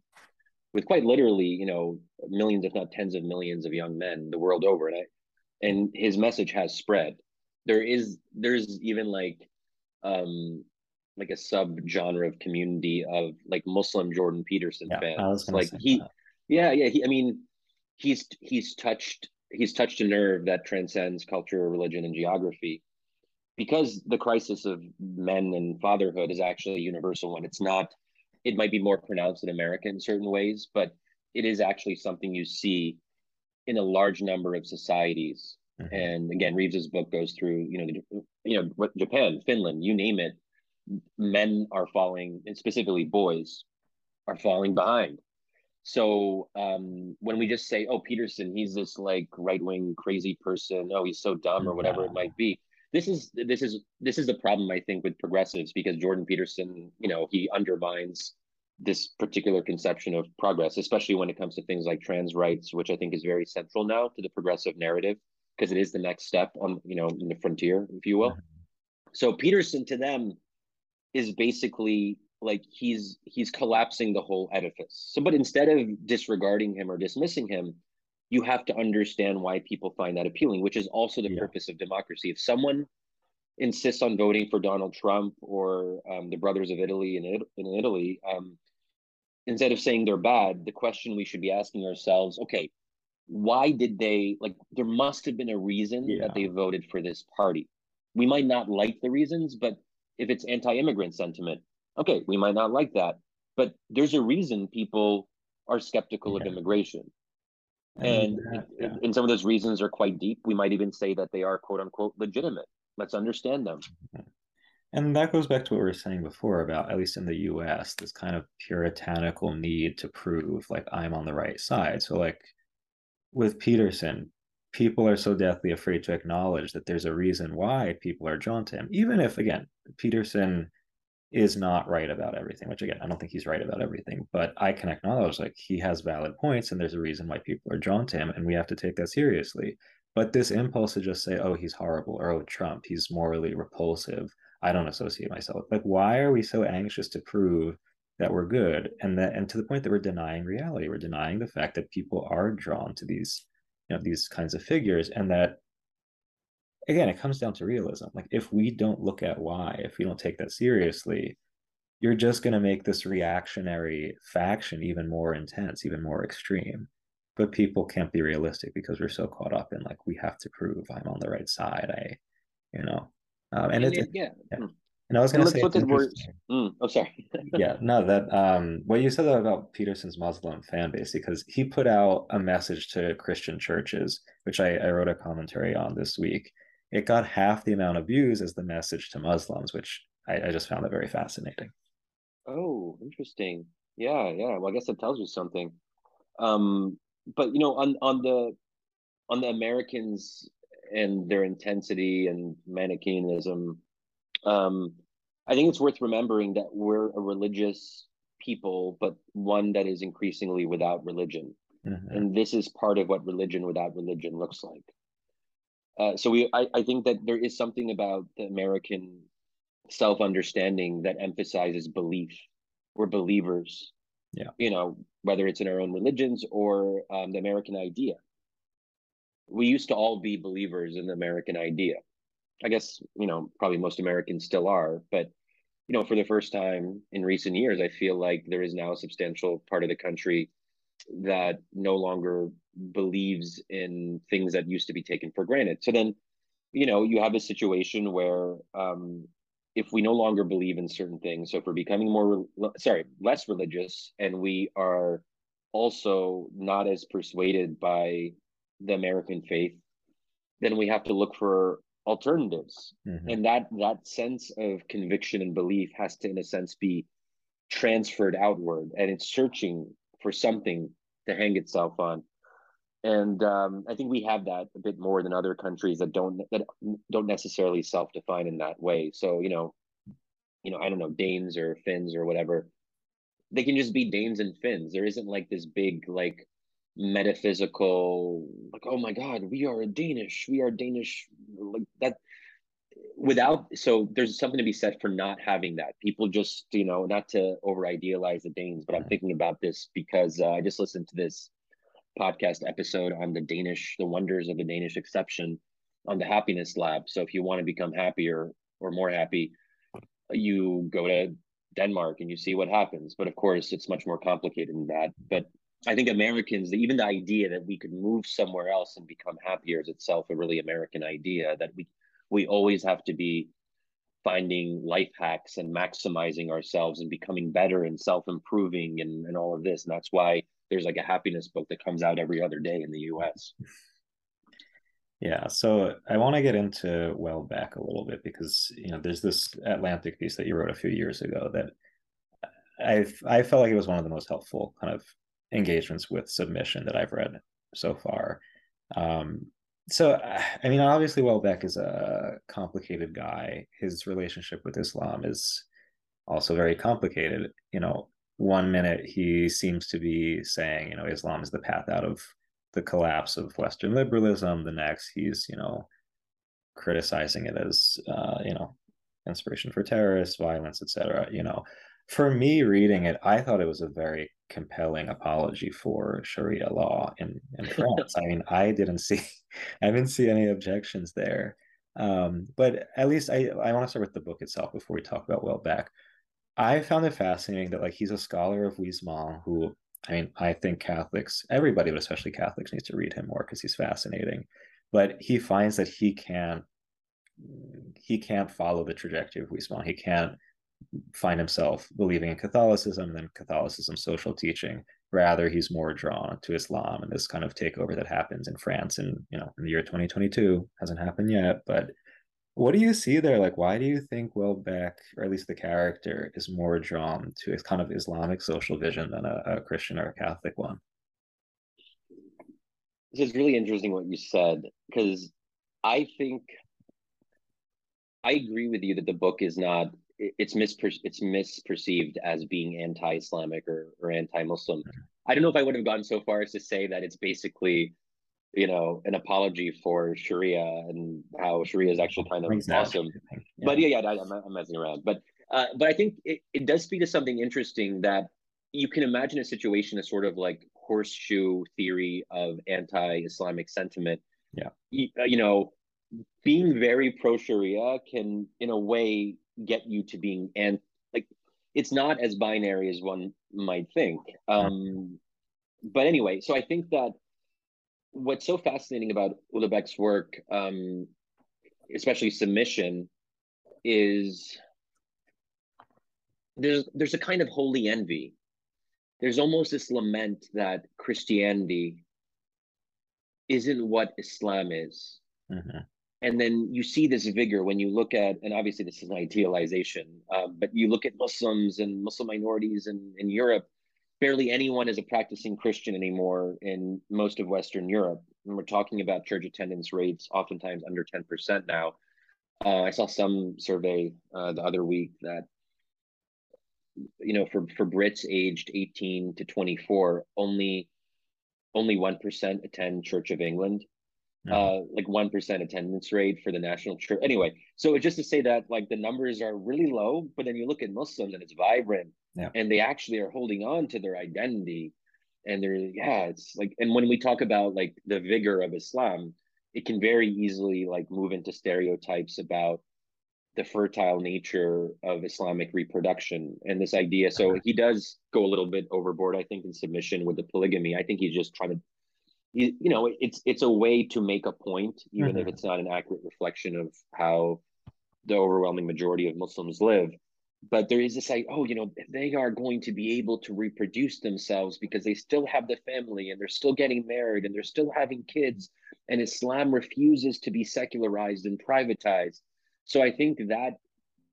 with quite literally, you know, millions, if not tens of millions of young men the world over. And I, and his message has spread. There is there's even like um like a sub genre of community of like Muslim Jordan Peterson yeah, fans. Like he that. yeah, yeah. He I mean he's he's touched he's touched a nerve that transcends culture, religion, and geography because the crisis of men and fatherhood is actually a universal one. It's not, it might be more pronounced in America in certain ways, but it is actually something you see in a large number of societies. Mm-hmm. And again, Reeves's book goes through, you know, you know, what Japan, Finland, you name it. Men are falling, and specifically boys, are falling behind. So um, when we just say, "Oh, Peterson, he's this like right wing crazy person," oh, he's so dumb, or whatever yeah. it might be, this is this is this is the problem I think with progressives because Jordan Peterson, you know, he undermines this particular conception of progress, especially when it comes to things like trans rights, which I think is very central now to the progressive narrative because it is the next step on you know in the frontier, if you will. Mm-hmm. So Peterson to them is basically like he's he's collapsing the whole edifice. So, but instead of disregarding him or dismissing him, you have to understand why people find that appealing, which is also the yeah. purpose of democracy. If someone insists on voting for Donald Trump or um, the Brothers of Italy in, in Italy, um, instead of saying they're bad, the question we should be asking ourselves, okay, why did they like? There must have been a reason yeah. that they voted for this party. We might not like the reasons, but if it's anti-immigrant sentiment, okay, we might not like that, but there's a reason people are skeptical yeah. of immigration and, yeah. and some of those reasons are quite deep. We might even say that they are quote unquote legitimate. Let's understand them. And that goes back to what we were saying before about, at least in the US, this kind of puritanical need to prove like I'm on the right side. So, like with Peterson, people are so deathly afraid to acknowledge that there's a reason why people are drawn to him, even if, again, Peterson is not right about everything, which again, I don't think he's right about everything, but I can acknowledge like he has valid points and there's a reason why people are drawn to him and we have to take that seriously. But this impulse to just say, oh, he's horrible, or oh, Trump, he's morally repulsive, I don't associate myself. Like, why are we so anxious to prove that we're good? And that and to the point that we're denying reality, we're denying the fact that people are drawn to these, you know, these kinds of figures, and that again, it comes down to realism. Like if we don't look at why, if we don't take that seriously, you're just going to make this reactionary faction even more intense, even more extreme. But people can't be realistic because we're so caught up in like we have to prove I'm on the right side. I, you know, um, and it, yeah. yeah. Hmm. And I was going to say, look at words. Mm, oh, sorry. yeah, no, that um, what you said about Peterson's Muslim fan base, because he put out a message to Christian churches, which I, I wrote a commentary on this week, it got half the amount of views as the message to Muslims, which I, I just found that very fascinating. Oh, interesting. Yeah, yeah. Well, I guess that tells you something. Um, but you know, on on the on the Americans and their intensity and Manichaeanism, um, I think it's worth remembering that we're a religious people, but one that is increasingly without religion. Mm-hmm. And this is part of what religion without religion looks like. Uh, so we, I, I think that there is something about the American self-understanding that emphasizes belief. We're believers. Yeah. You know, whether it's in our own religions or um, the American idea. We used to all be believers in the American idea. I guess you know probably most Americans still are, but you know for the first time in recent years, I feel like there is now a substantial part of the country that no longer believes in things that used to be taken for granted. So then, you know, you have a situation where um, if we no longer believe in certain things, so if we're becoming more, sorry, less religious, and we are also not as persuaded by the American faith, then we have to look for alternatives. Mm-hmm. And that that sense of conviction and belief has to, in a sense, be transferred outward, and it's searching for something to hang itself on and um, I think we have that a bit more than other countries that don't that don't necessarily self-define in that way. So you know, you know, I don't know Danes or Finns or whatever. They can just be Danes and Finns. There isn't like this big like metaphysical like oh my god we are Danish we are Danish like that without so there's something to be said for not having that people just you know not to over idealize the danes but i'm thinking about this because uh, i just listened to this podcast episode on the Danish, the wonders of the Danish exception on the happiness lab. So if you want to become happier or more happy, you go to Denmark and you see what happens. But of course, it's much more complicated than that. But I think Americans, even the idea that we could move somewhere else and become happier is itself a really American idea that we we always have to be finding life hacks and maximizing ourselves and becoming better and self-improving and, and all of this. And that's why there's like a happiness book that comes out every other day in the US. Yeah, so I want to get into Houellebecq a little bit because you know there's this Atlantic piece that you wrote a few years ago that I I felt like it was one of the most helpful kind of engagements with submission that I've read so far. Um, so I mean, obviously Houellebecq is a complicated guy. His relationship with Islam is also very complicated. You know, one minute he seems to be saying, you know, Islam is the path out of the collapse of Western liberalism. The next, he's, you know, criticizing it as, uh, you know, inspiration for terrorists, violence, etc. You know, for me reading it, I thought it was a very compelling apology for Sharia law in, in France. I mean, I didn't see, I didn't see any objections there. Um, but at least I, I want to start with the book itself before we talk about Houellebecq. I found it fascinating that like he's a scholar of Huysmans who I mean, I think Catholics, everybody, but especially Catholics, needs to read him more because he's fascinating. But he finds that he can't he can't follow the trajectory of Huysmans. He can't find himself believing in Catholicism and then Catholicism social teaching. Rather, he's more drawn to Islam and this kind of takeover that happens in France in you know in the year 2022 hasn't happened yet, but what do you see there? Like, why do you think Houellebecq, or at least the character, is more drawn to a kind of Islamic social vision than a, a Christian or a Catholic one? This is really interesting what you said because I think I agree with you that the book is not it's misper- it's misperceived as being anti-Islamic or, or anti-Muslim. I don't know if I would have gone so far as to say that it's basically, you know, an apology for Sharia and how Sharia is actually kind of awesome. Yeah. But yeah, yeah, I, am I'm messing around. But uh, but I think it, it does speak to something interesting that you can imagine a situation as sort of like horseshoe theory of anti-Islamic sentiment. Yeah, you, uh, you know, being very pro Sharia can, in a way, get you to being and like it's not as binary as one might think. Um, but anyway, so I think that what's so fascinating about Houellebecq's work, um, especially submission, is there's there's a kind of holy envy. There's almost this lament that Christianity isn't what Islam is. Mm-hmm and then you see this vigor when you look at and obviously this is an idealization um, but you look at muslims and muslim minorities in, in europe barely anyone is a practicing christian anymore in most of western europe. And we're talking about church attendance rates oftentimes under 10% now. Uh, i saw some survey uh, the other week that you know for for brits aged 18 to 24 only only 1% attend church of england uh, like 1% attendance rate for the national church. Anyway, so just to say that like the numbers are really low, but then you look at Muslims and it's vibrant yeah. and they actually are holding on to their identity. And they're, yeah, it's like, and when we talk about like the vigor of Islam, it can very easily like move into stereotypes about the fertile nature of Islamic reproduction and this idea. So he does go a little bit overboard, I think, in submission with the polygamy. I think he's just trying to you, you know it's it's a way to make a point even mm-hmm. if it's not an accurate reflection of how the overwhelming majority of muslims live but there is this like oh you know they are going to be able to reproduce themselves because they still have the family and they're still getting married and they're still having kids and islam refuses to be secularized and privatized so i think that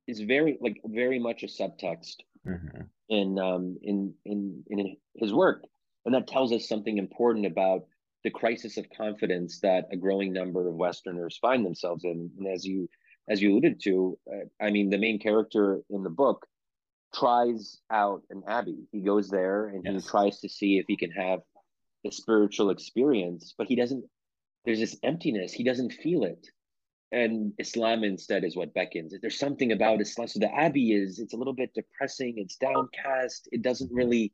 is very like very much a subtext mm-hmm. in um in in in his work and that tells us something important about the crisis of confidence that a growing number of Westerners find themselves in. And as you as you alluded to, uh, I mean, the main character in the book tries out an abbey. He goes there and yes. he tries to see if he can have a spiritual experience, but he doesn't. There's this emptiness. He doesn't feel it. And Islam instead is what beckons. There's something about Islam. So the abbey is. It's a little bit depressing. It's downcast. It doesn't really.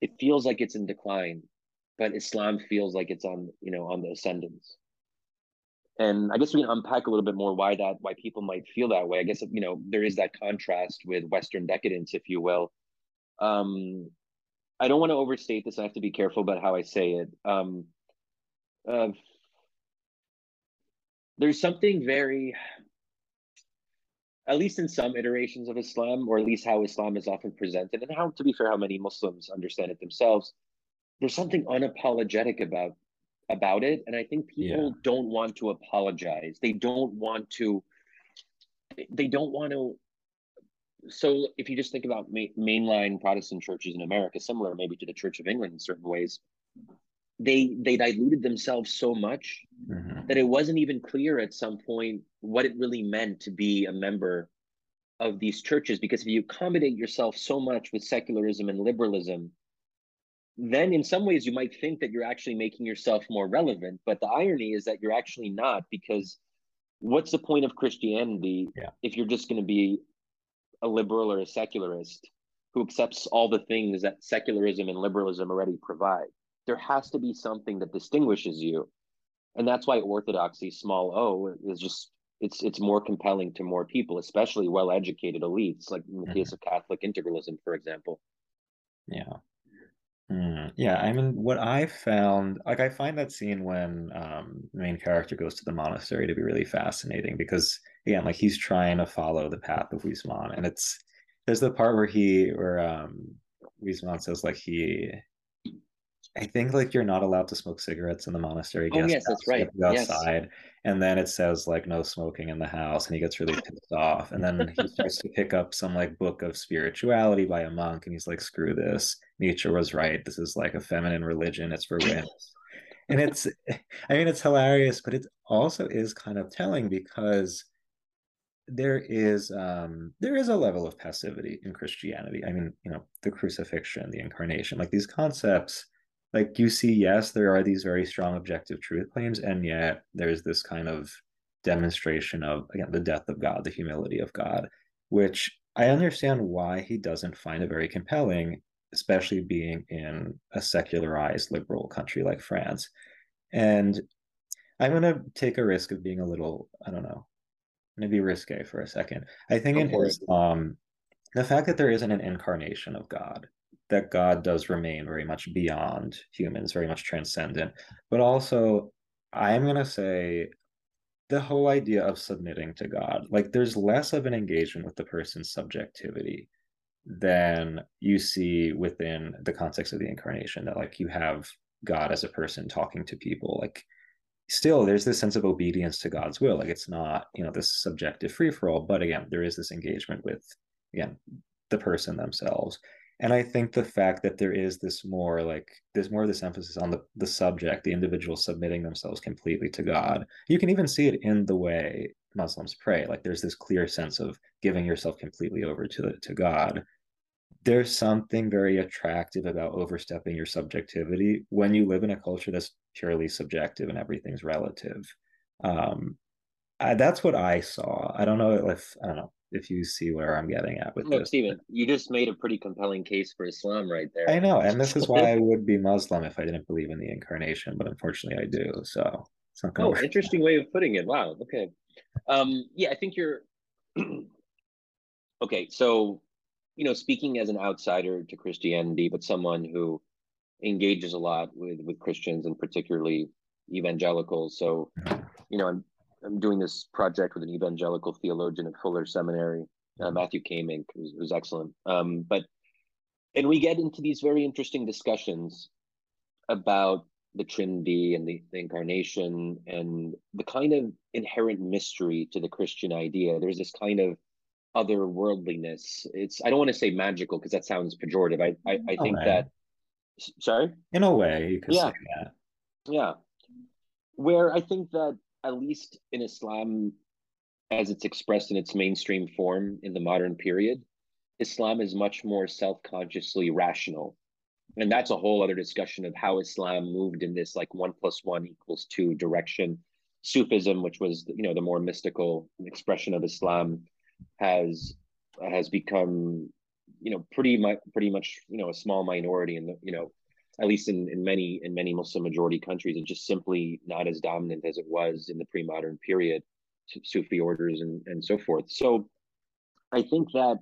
It feels like it's in decline but Islam feels like it's on you know on the ascendance. And I guess we can unpack a little bit more why that why people might feel that way. I guess you know there is that contrast with Western decadence, if you will. Um, I don't want to overstate this. I have to be careful about how I say it. Um, uh, there's something very, at least in some iterations of Islam, or at least how Islam is often presented, and how, to be fair, how many Muslims understand it themselves there's something unapologetic about about it and i think people yeah. don't want to apologize they don't want to they don't want to so if you just think about ma- mainline protestant churches in america similar maybe to the church of england in certain ways they they diluted themselves so much mm-hmm. that it wasn't even clear at some point what it really meant to be a member of these churches because if you accommodate yourself so much with secularism and liberalism then in some ways you might think that you're actually making yourself more relevant but the irony is that you're actually not because what's the point of christianity yeah. if you're just going to be a liberal or a secularist who accepts all the things that secularism and liberalism already provide there has to be something that distinguishes you and that's why orthodoxy small o is just it's it's more compelling to more people especially well educated elites like in the mm-hmm. case of catholic integralism for example yeah Mm, yeah, I mean, what I found, like, I find that scene when um, the main character goes to the monastery to be really fascinating because, again, like he's trying to follow the path of Huysmans, and it's there's the part where he, where um, Huysmans says like he I think like you're not allowed to smoke cigarettes in the monastery. Oh yes, that's right. outside, yes. And then it says like no smoking in the house, and he gets really pissed off. And then he starts to pick up some like book of spirituality by a monk, and he's like, "Screw this! Nietzsche was right. This is like a feminine religion. It's for women." and it's, I mean, it's hilarious, but it also is kind of telling because there is um there is a level of passivity in christianity i mean you know the crucifixion the incarnation like these concepts like you see yes there are these very strong objective truth claims and yet there's this kind of demonstration of again the death of god the humility of god which i understand why he doesn't find it very compelling especially being in a secularized liberal country like france. And i'm going to take a risk of being a little i don't know going to be risque for a second. I think in islam um, the fact that there isn't an incarnation of god that God does remain very much beyond humans, very much transcendent. But also, I'm going to say the whole idea of submitting to God, like there's less of an engagement with the person's subjectivity than you see within the context of the incarnation, that like you have God as a person talking to people. Like, still, there's this sense of obedience to God's will. Like, it's not, you know, this subjective free for all, but again, there is this engagement with, again, the person themselves and i think the fact that there is this more like there's more of this emphasis on the, the subject the individual submitting themselves completely to god you can even see it in the way muslims pray like there's this clear sense of giving yourself completely over to to god. There's something very attractive about overstepping your subjectivity when you live in a culture that's purely subjective and everything's relative. Um I, that's what i saw. I don't know if i don't know if you see where I'm getting at with Look, this. Stephen, you just made a pretty compelling case for Islam right there. I know, and this is why I would be Muslim if I didn't believe in the incarnation, but unfortunately I do. So it's not Oh, interesting way of putting it. Wow. Okay. Um, yeah, I think you're okay. So, you know, speaking as an outsider to Christianity, but someone who engages a lot with with Christians and particularly evangelicals. So, you know, I'm I'm doing this project with an evangelical theologian at Fuller Seminary, uh, mm-hmm. Matthew Kaemingk, who's, who's excellent. Um, but and we get into these very interesting discussions about the Trinity and the, the, incarnation and the kind of inherent mystery to the Christian idea. There's this kind of otherworldliness. It's I don't want to say magical because that sounds pejorative. I I, I think that sorry. In a way, yeah, yeah. Where I think that at least in Islam, as it's expressed in its mainstream form in the modern period, Islam is much more self consciously rational. And that's a whole other discussion of how Islam moved in this like one plus one equals two direction. Sufism, which was you know the more mystical expression of Islam, has has become you know pretty much pretty much you know a small minority in the you know at least in, in many in many Muslim majority countries, it's just simply not as dominant as it was in the pre-modern period, Sufi orders and, and so forth. So I think that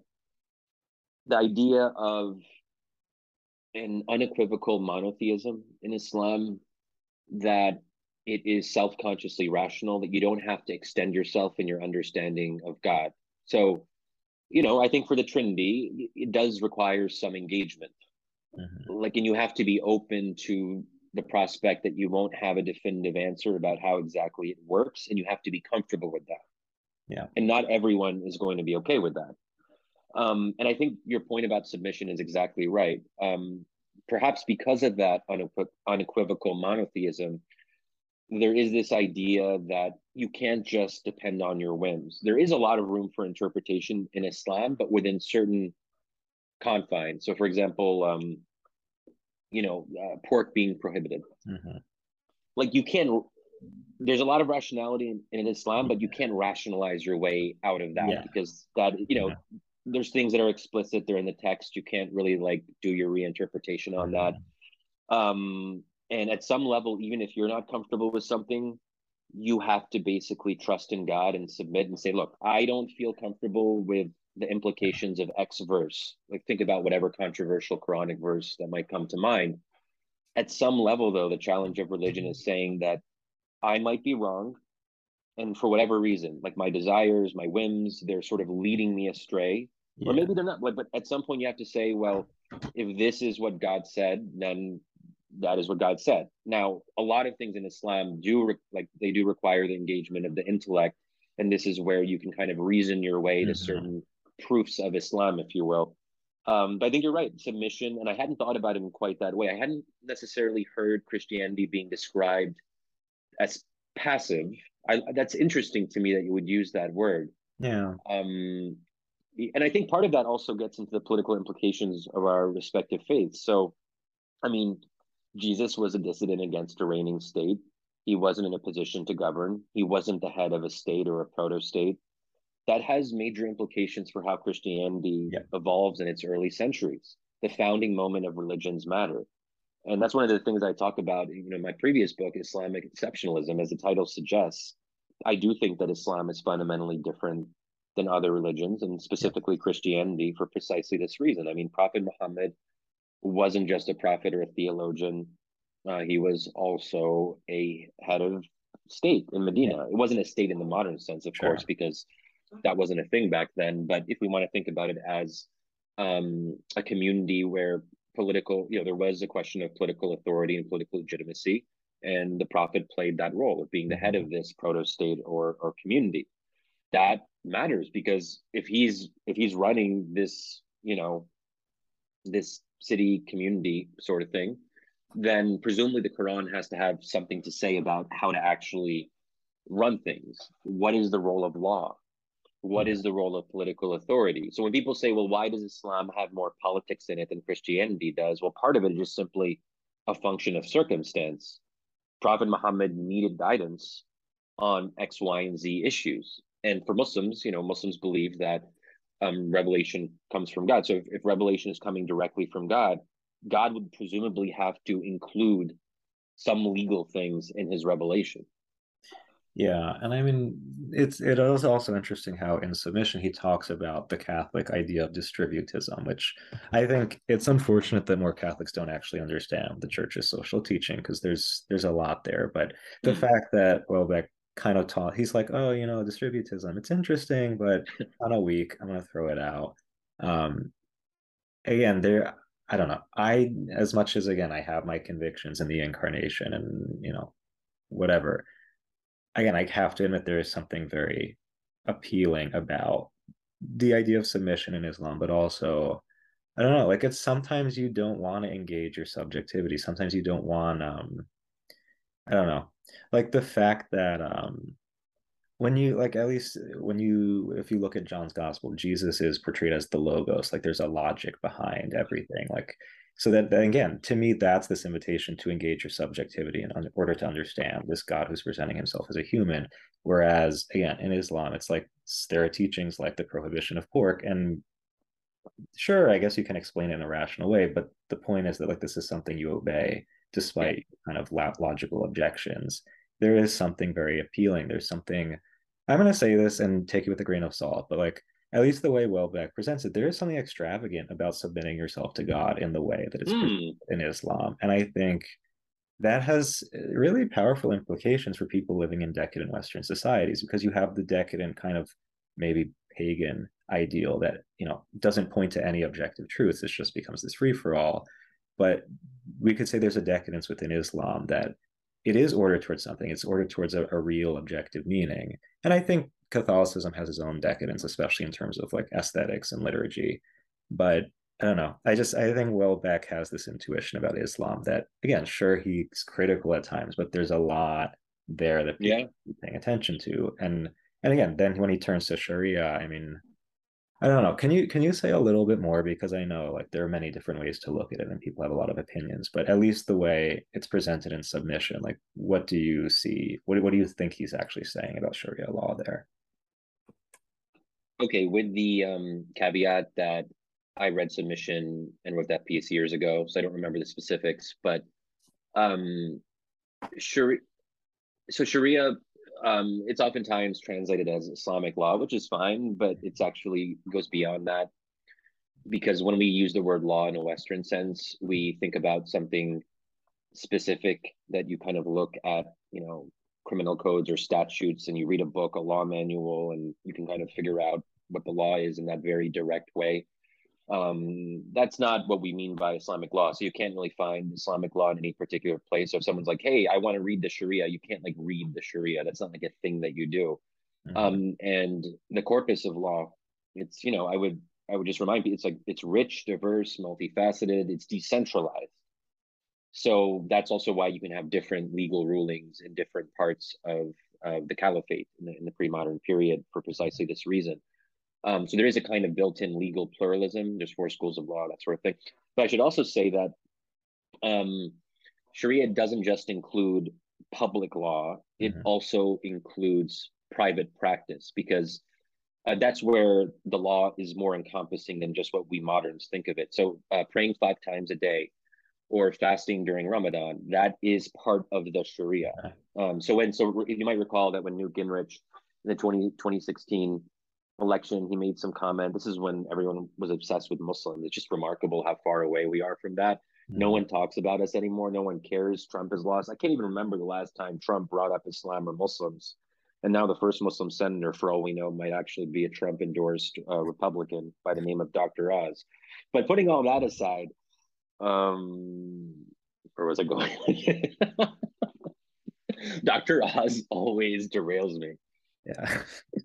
the idea of an unequivocal monotheism in Islam that it is self-consciously rational, that you don't have to extend yourself in your understanding of God. So, you know, I think for the Trinity, it does require some engagement Mm-hmm. Like, and you have to be open to the prospect that you won't have a definitive answer about how exactly it works, and you have to be comfortable with that. Yeah. And not everyone is going to be okay with that. Um, and I think your point about submission is exactly right. Um, perhaps because of that unequ- unequivocal monotheism, there is this idea that you can't just depend on your whims. There is a lot of room for interpretation in Islam, but within certain confines. So, for example, um, you know, uh, pork being prohibited. Mm-hmm. Like you can, there's a lot of rationality in, in, Islam, but you can't rationalize your way out of that yeah. because that, you know, yeah. there's things that are explicit. They're in the text. You can't really like do your reinterpretation on that. Mm-hmm. Um, and at some level, even if you're not comfortable with something, you have to basically trust in God and submit and say, look, I don't feel comfortable with the implications of X verse. Like think about whatever controversial Quranic verse that might come to mind. At some level, though, the challenge of religion is saying that I might be wrong. And for whatever reason, like my desires, my whims, they're sort of leading me astray. Yeah. Or maybe they're not, but at some point you have to say, well, if this is what God said, then that is what God said. Now, a lot of things in Islam do re- like they do require the engagement of the intellect, and this is where you can kind of reason your way mm-hmm. to certain proofs of Islam, if you will. Um, but I think you're right, submission, and I hadn't thought about it in quite that way. I hadn't necessarily heard Christianity being described as passive. I, that's interesting to me that you would use that word. Yeah. Um, and I think part of that also gets into the political implications of our respective faiths. So, I mean, Jesus was a dissident against a reigning state. He wasn't in a position to govern. He wasn't the head of a state or a proto state. That has major implications for how Christianity yeah. evolves in its early centuries. The founding moment of religions matter. And that's one of the things I talk about, you know, in my previous book, Islamic Exceptionalism, as the title suggests. I do think that Islam is fundamentally different than other religions, and specifically Christianity, for precisely this reason. I mean, Prophet Muhammad wasn't just a prophet or a theologian; uh, he was also a head of state in Medina. Yeah. It wasn't a state in the modern sense, of sure. course, because that wasn't a thing back then. But if we want to think about it as um, a community where political, you know, there was a question of political authority and political legitimacy, and the prophet played that role of being the head of mm-hmm. this proto state or or community. That matters because if he's if he's running this you know this city community sort of thing then presumably the quran has to have something to say about how to actually run things what is the role of law what is the role of political authority? So when people say well why does islam have more politics in it than christianity does? Well part of it is just simply a function of circumstance. Prophet muhammad needed guidance on x y and z issues. And for Muslims, you know, Muslims believe that um, revelation comes from God. So if, if revelation is coming directly from God, God would presumably have to include some legal things in his revelation. Yeah, and I mean, it's it is also interesting how in submission he talks about the Catholic idea of distributism, which I think it's unfortunate that more Catholics don't actually understand the Church's social teaching because there's there's a lot there. But the mm-hmm. fact that Houellebecq kind of taught he's like oh you know distributism it's interesting but kind of weak i'm gonna throw it out um again there i don't know i as much as again i have my convictions in the incarnation and you know whatever again i have to admit there is something very appealing about the idea of submission in islam but also i don't know like it's sometimes you don't want to engage your subjectivity. Sometimes you don't want um i don't know like the fact that um when you like at least when you if you look at john's gospel jesus is portrayed as the logos like there's a logic behind everything like so that, again to me that's this invitation to engage your subjectivity in order to understand this god who's presenting himself as a human whereas again in islam it's like there are teachings like the prohibition of pork and sure i guess you can explain it in a rational way but the point is that like this is something you obey despite kind of logical objections. There is something very appealing. There's something, I'm going to say this and take it with a grain of salt, but like, at least the way Houellebecq presents it, there is something extravagant about submitting yourself to God in the way that it's mm. in Islam. And I think that has really powerful implications for people living in decadent Western societies because you have the decadent kind of maybe pagan ideal that, you know, doesn't point to any objective truths. It just becomes this free for all but we could say there's a decadence within Islam that it is ordered towards something. It's ordered towards a, a real objective meaning. And I think Catholicism has its own decadence, especially in terms of like aesthetics and liturgy. But I don't know. I just I think Houellebecq has this intuition about Islam that again, sure he's critical at times, but there's a lot there that people yeah. paying attention to. And and again, then when he turns to Sharia, I mean, I don't know. Can you can you say a little bit more because I know like there are many different ways to look at it and people have a lot of opinions, but at least the way it's presented in submission, like what do you see? What what do you think he's actually saying about Sharia law there? Okay, with the um, caveat that I read submission and wrote that piece years ago, so I don't remember the specifics, but um, Sharia, so Sharia um, it's oftentimes translated as Islamic law, which is fine, but it's actually goes beyond that. Because when we use the word law in a Western sense, we think about something specific that you kind of look at, you know, criminal codes or statutes, and you read a book, a law manual, and you can kind of figure out what the law is in that very direct way. Um, that's not what we mean by Islamic law. So you can't really find Islamic law in any particular place. So if someone's like, "Hey, I want to read the Sharia," you can't like read the Sharia. That's not like a thing that you do. Mm-hmm. Um, and the corpus of law, it's you know, I would I would just remind people, it's like it's rich, diverse, multifaceted. It's decentralized. So that's also why you can have different legal rulings in different parts of uh, the caliphate in the, in the pre-modern period for precisely this reason. Um, so there is a kind of built-in legal pluralism. There's four schools of law, that sort of thing. But I should also say that um, Sharia doesn't just include public law; it mm-hmm. also includes private practice because uh, that's where the law is more encompassing than just what we moderns think of it. So uh, praying five times a day or fasting during Ramadan, that is part of the Sharia. Um, so when so you might recall that when Newt Gingrich in the 20, 2016 election, he made some comment. This is when everyone was obsessed with Muslims. It's just remarkable how far away we are from that. Mm-hmm. No one talks about us anymore. No one cares. Trump has lost. I can't even remember the last time Trump brought up Islam or Muslims. And now the first Muslim senator, for all we know, might actually be a Trump endorsed uh, Republican by the name of Dr. Oz. But putting all that aside, um, where was I going? Dr. Oz always derails me. Yeah.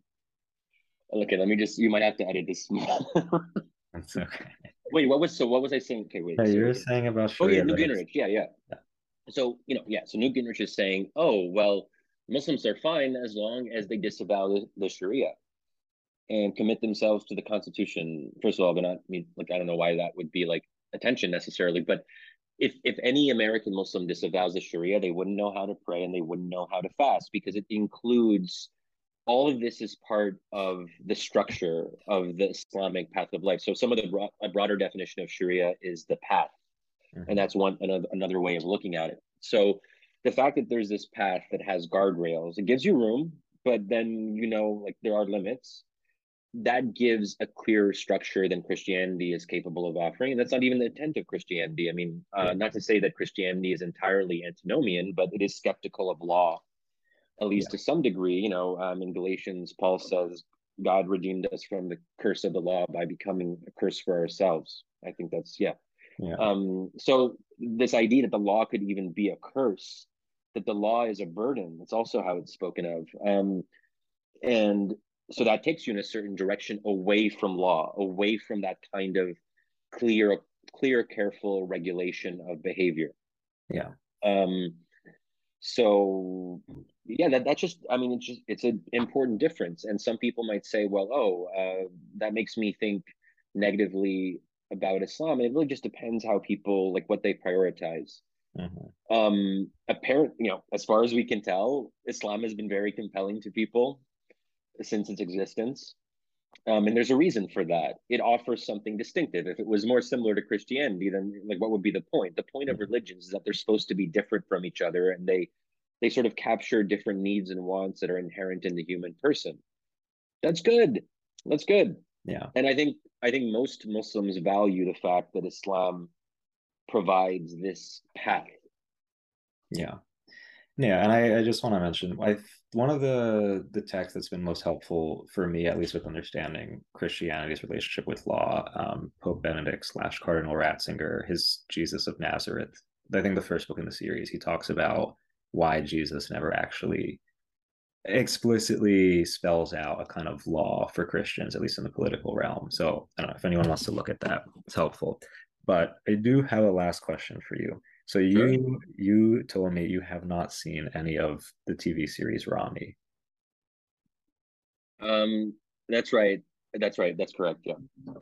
Okay, let me just. You might have to edit this. That's okay. Wait, what was so? What was I saying? Okay, wait. Yeah, so, you were saying about. Sharia oh yeah, Newt Gingrich. Yeah, yeah, yeah. So you know, yeah. So Newt Gingrich is saying, oh well, Muslims are fine as long as they disavow the, the Sharia and commit themselves to the Constitution. First of all, they're not. I mean, like I don't know why that would be like attention necessarily, but if if any American Muslim disavows the Sharia, they wouldn't know how to pray and they wouldn't know how to fast because it includes all of this is part of the structure of the Islamic path of life. So some of the bro- a broader definition of Sharia is the path, mm-hmm. and that's one another, another way of looking at it. So the fact that there's this path that has guardrails, it gives you room, but then you know like there are limits. That gives a clearer structure than Christianity is capable of offering. And that's not even the intent of Christianity. I mean, uh, not to say that Christianity is entirely antinomian, but it is skeptical of law at least yeah. to some degree. You know, um, in Galatians, Paul says God redeemed us from the curse of the law by becoming a curse for ourselves. I think that's yeah. yeah. Um, so this idea that the law could even be a curse, that the law is a burden, that's also how it's spoken of. Um, and so that takes you in a certain direction away from law, away from that kind of clear, clear, careful regulation of behavior. Yeah. Um, so yeah that that's just i mean it's just it's an important difference and some people might say well oh uh, that makes me think negatively about islam and it really just depends how people like what they prioritize mm-hmm. um apparent you know as far as we can tell islam has been very compelling to people since its existence. Um, and there's a reason for that. It offers something distinctive. If it was more similar to christianity then like what would be the point? The point of mm-hmm. religions is that they're supposed to be different from each other and they they sort of capture different needs and wants that are inherent in the human person. That's good. That's good. Yeah. And i think i think most muslims value the fact that islam provides this path. Yeah yeah and i, I just want to mention i one of the the texts that's been most helpful for me at least with understanding christianity's relationship with law um, pope benedict slash cardinal ratzinger his jesus of nazareth i think the first book in the series he talks about why Jesus never actually explicitly spells out a kind of law for Christians, at least in the political realm. So I don't know if anyone wants to look at that, it's helpful. But I do have a last question for you. So you sure. you told me you have not seen any of the TV series Ramy. Um, that's right. That's right. That's correct. Yeah.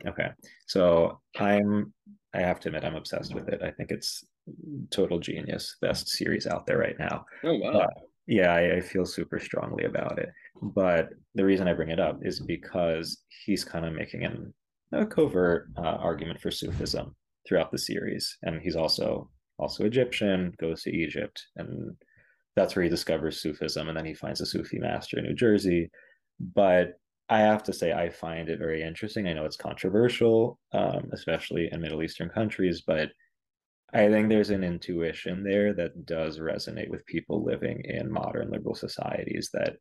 Okay. So I'm I have to admit I'm obsessed with it. I think it's total genius, best series out there right now. Oh wow. yeah, I, I, feel super strongly about it. But the reason I bring it up is because he's kind of making an, a covert uh, argument for Sufism throughout the series, and he's also also Egyptian, goes to Egypt, and that's where he discovers Sufism, and then he finds a Sufi master in New Jersey. But I have to say, I find it very interesting. I know it's controversial, um, especially in Middle Eastern countries, but I think there's an intuition there that does resonate with people living in modern liberal societies that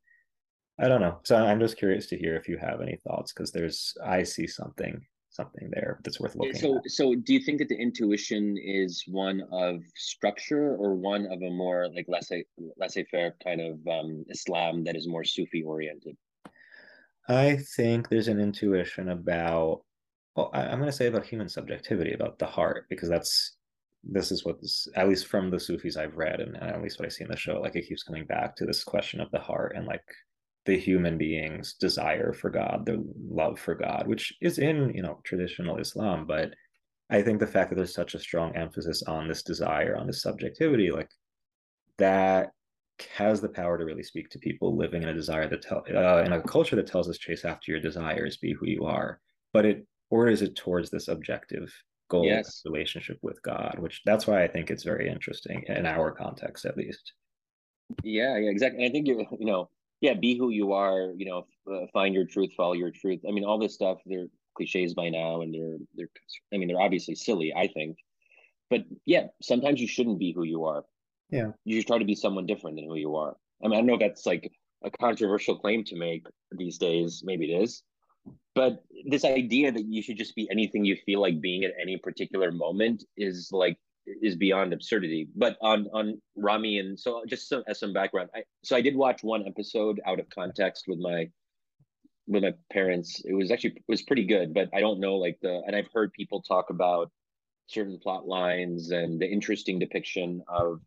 I don't know. So I'm just curious to hear if you have any thoughts because there's I see something something there that's worth looking so, at. So, do you think that the intuition is one of structure or one of a more like laissez faire kind of um, Islam that is more Sufi oriented? I think there's an intuition about, well, I, am going to say about human subjectivity, about the heart, because that's this is what this, at least from the Sufis I've read, and, and at least what I see in the show, like it keeps coming back to this question of the heart and like the human being's desire for God, their love for God, which is in you know traditional Islam, but I think the fact that there's such a strong emphasis on this desire, on this subjectivity, like that has the power to really speak to people living in a desire that tell uh, in a culture that tells us chase after your desires, be who you are, but it orders it towards this objective goal yes. relationship with God, which that's why I think it's very interesting in our context, at least. Yeah, yeah, exactly. And I think you you know, yeah, be who you are. You know, uh, find your truth, follow your truth. I mean, all this stuff they're cliches by now, and they're they're. I mean, they're obviously silly. I think, but yeah, sometimes you shouldn't be who you are. Yeah, you just try to be someone different than who you are. I mean, I know that's like a controversial claim to make these days. Maybe it is, but this idea that you should just be anything you feel like being at any particular moment is like is beyond absurdity. But on on Ramy and so just some as some background, I, so I did watch one episode out of context with my with my parents. It was actually it was pretty good, but I don't know like the and I've heard people talk about certain plot lines and the interesting depiction of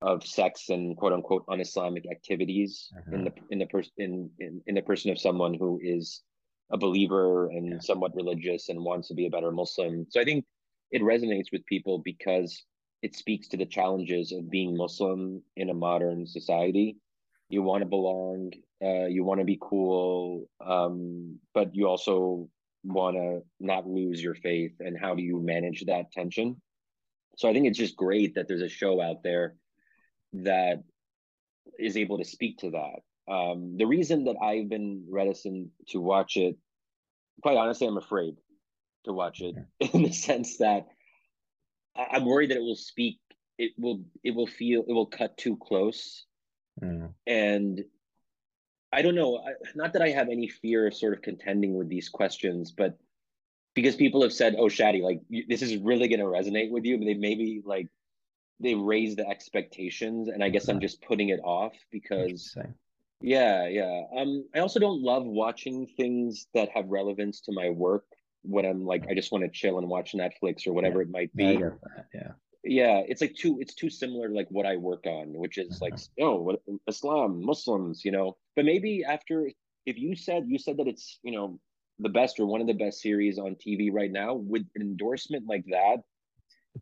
of sex and quote unquote un-Islamic activities uh-huh. in the in the person in, in in the person of someone who is a believer and yeah. somewhat religious and wants to be a better Muslim. So I think it resonates with people because it speaks to the challenges of being Muslim in a modern society. You want to belong, uh, you want to be cool, um, but you also want to not lose your faith. And how do you manage that tension? So I think it's just great that there's a show out there that is able to speak to that. Um, the reason that I've been reticent to watch it, quite honestly, I'm afraid to watch it in the sense that I'm worried that it will speak, it will, it will feel, it will cut too close, mm. and I don't know. Not that I have any fear of sort of contending with these questions, but because people have said, "Oh, Shadi, like this is really going to resonate with you," but they maybe like they raise the expectations, and I guess I'm just putting it off because. Yeah, yeah. Um, I also don't love watching things that have relevance to my work when I'm like I just want to chill and watch Netflix or whatever yeah. it might be. Yeah. Yeah, it's like too it's too similar to like what I work on, which is like uh-huh. oh what, Islam, Muslims, you know. But maybe after if you said you said that it's, you know, the best or one of the best series on TV right now with an endorsement like that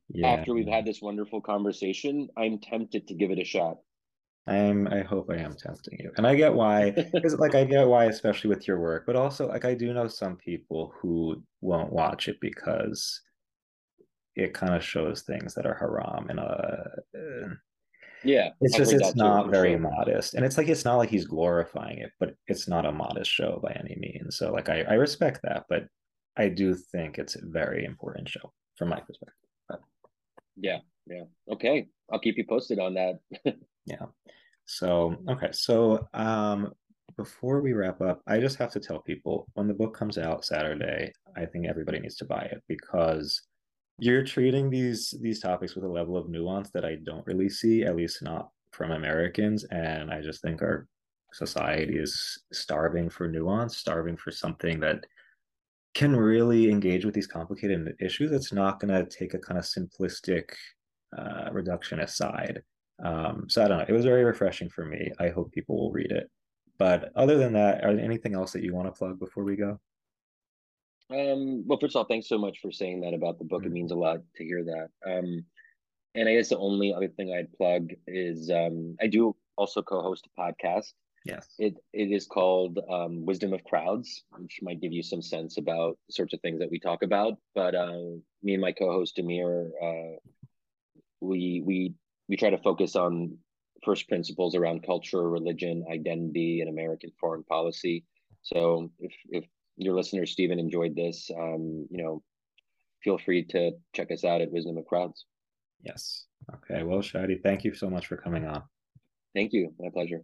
yeah. after we've had this wonderful conversation, I'm tempted to give it a shot. I'm I hope I am tempting you. And I get why because like I get why especially with your work, but also like I do know some people who won't watch it because it kind of shows things that are haram and uh yeah it's I've just it's not very sure. modest and it's like it's not like he's glorifying it but it's not a modest show by any means so like i, I respect that but i do think it's a very important show from my perspective but. yeah yeah okay i'll keep you posted on that yeah. So okay. So um before we wrap up i just have to tell people when the book comes out saturday i think everybody needs to buy it because you're treating these these topics with a level of nuance that i don't really see at least not from americans and i just think our society is starving for nuance starving for something that can really engage with these complicated issues it's not going to take a kind of simplistic uh, reductionist side um, so I don't know. It was very refreshing for me. I hope people will read it. But other than that, are there anything else that you want to plug before we go? Um, well, first of all, thanks so much for saying that about the book. Mm-hmm. It means a lot to hear that. Um, and I guess the only other thing I'd plug is um, I do also co-host a podcast. Yes. It it is called um, Wisdom of Crowds, which might give you some sense about the sorts of things that we talk about. But uh, me and my co-host Amir, uh, we we we try to focus on first principles around culture, religion, identity, and American foreign policy. So if if your listener Stephen enjoyed this, um, you know, feel free to check us out at Wisdom of Crowds. Yes. Okay. Well, Shadi, thank you so much for coming on. Thank you. My pleasure.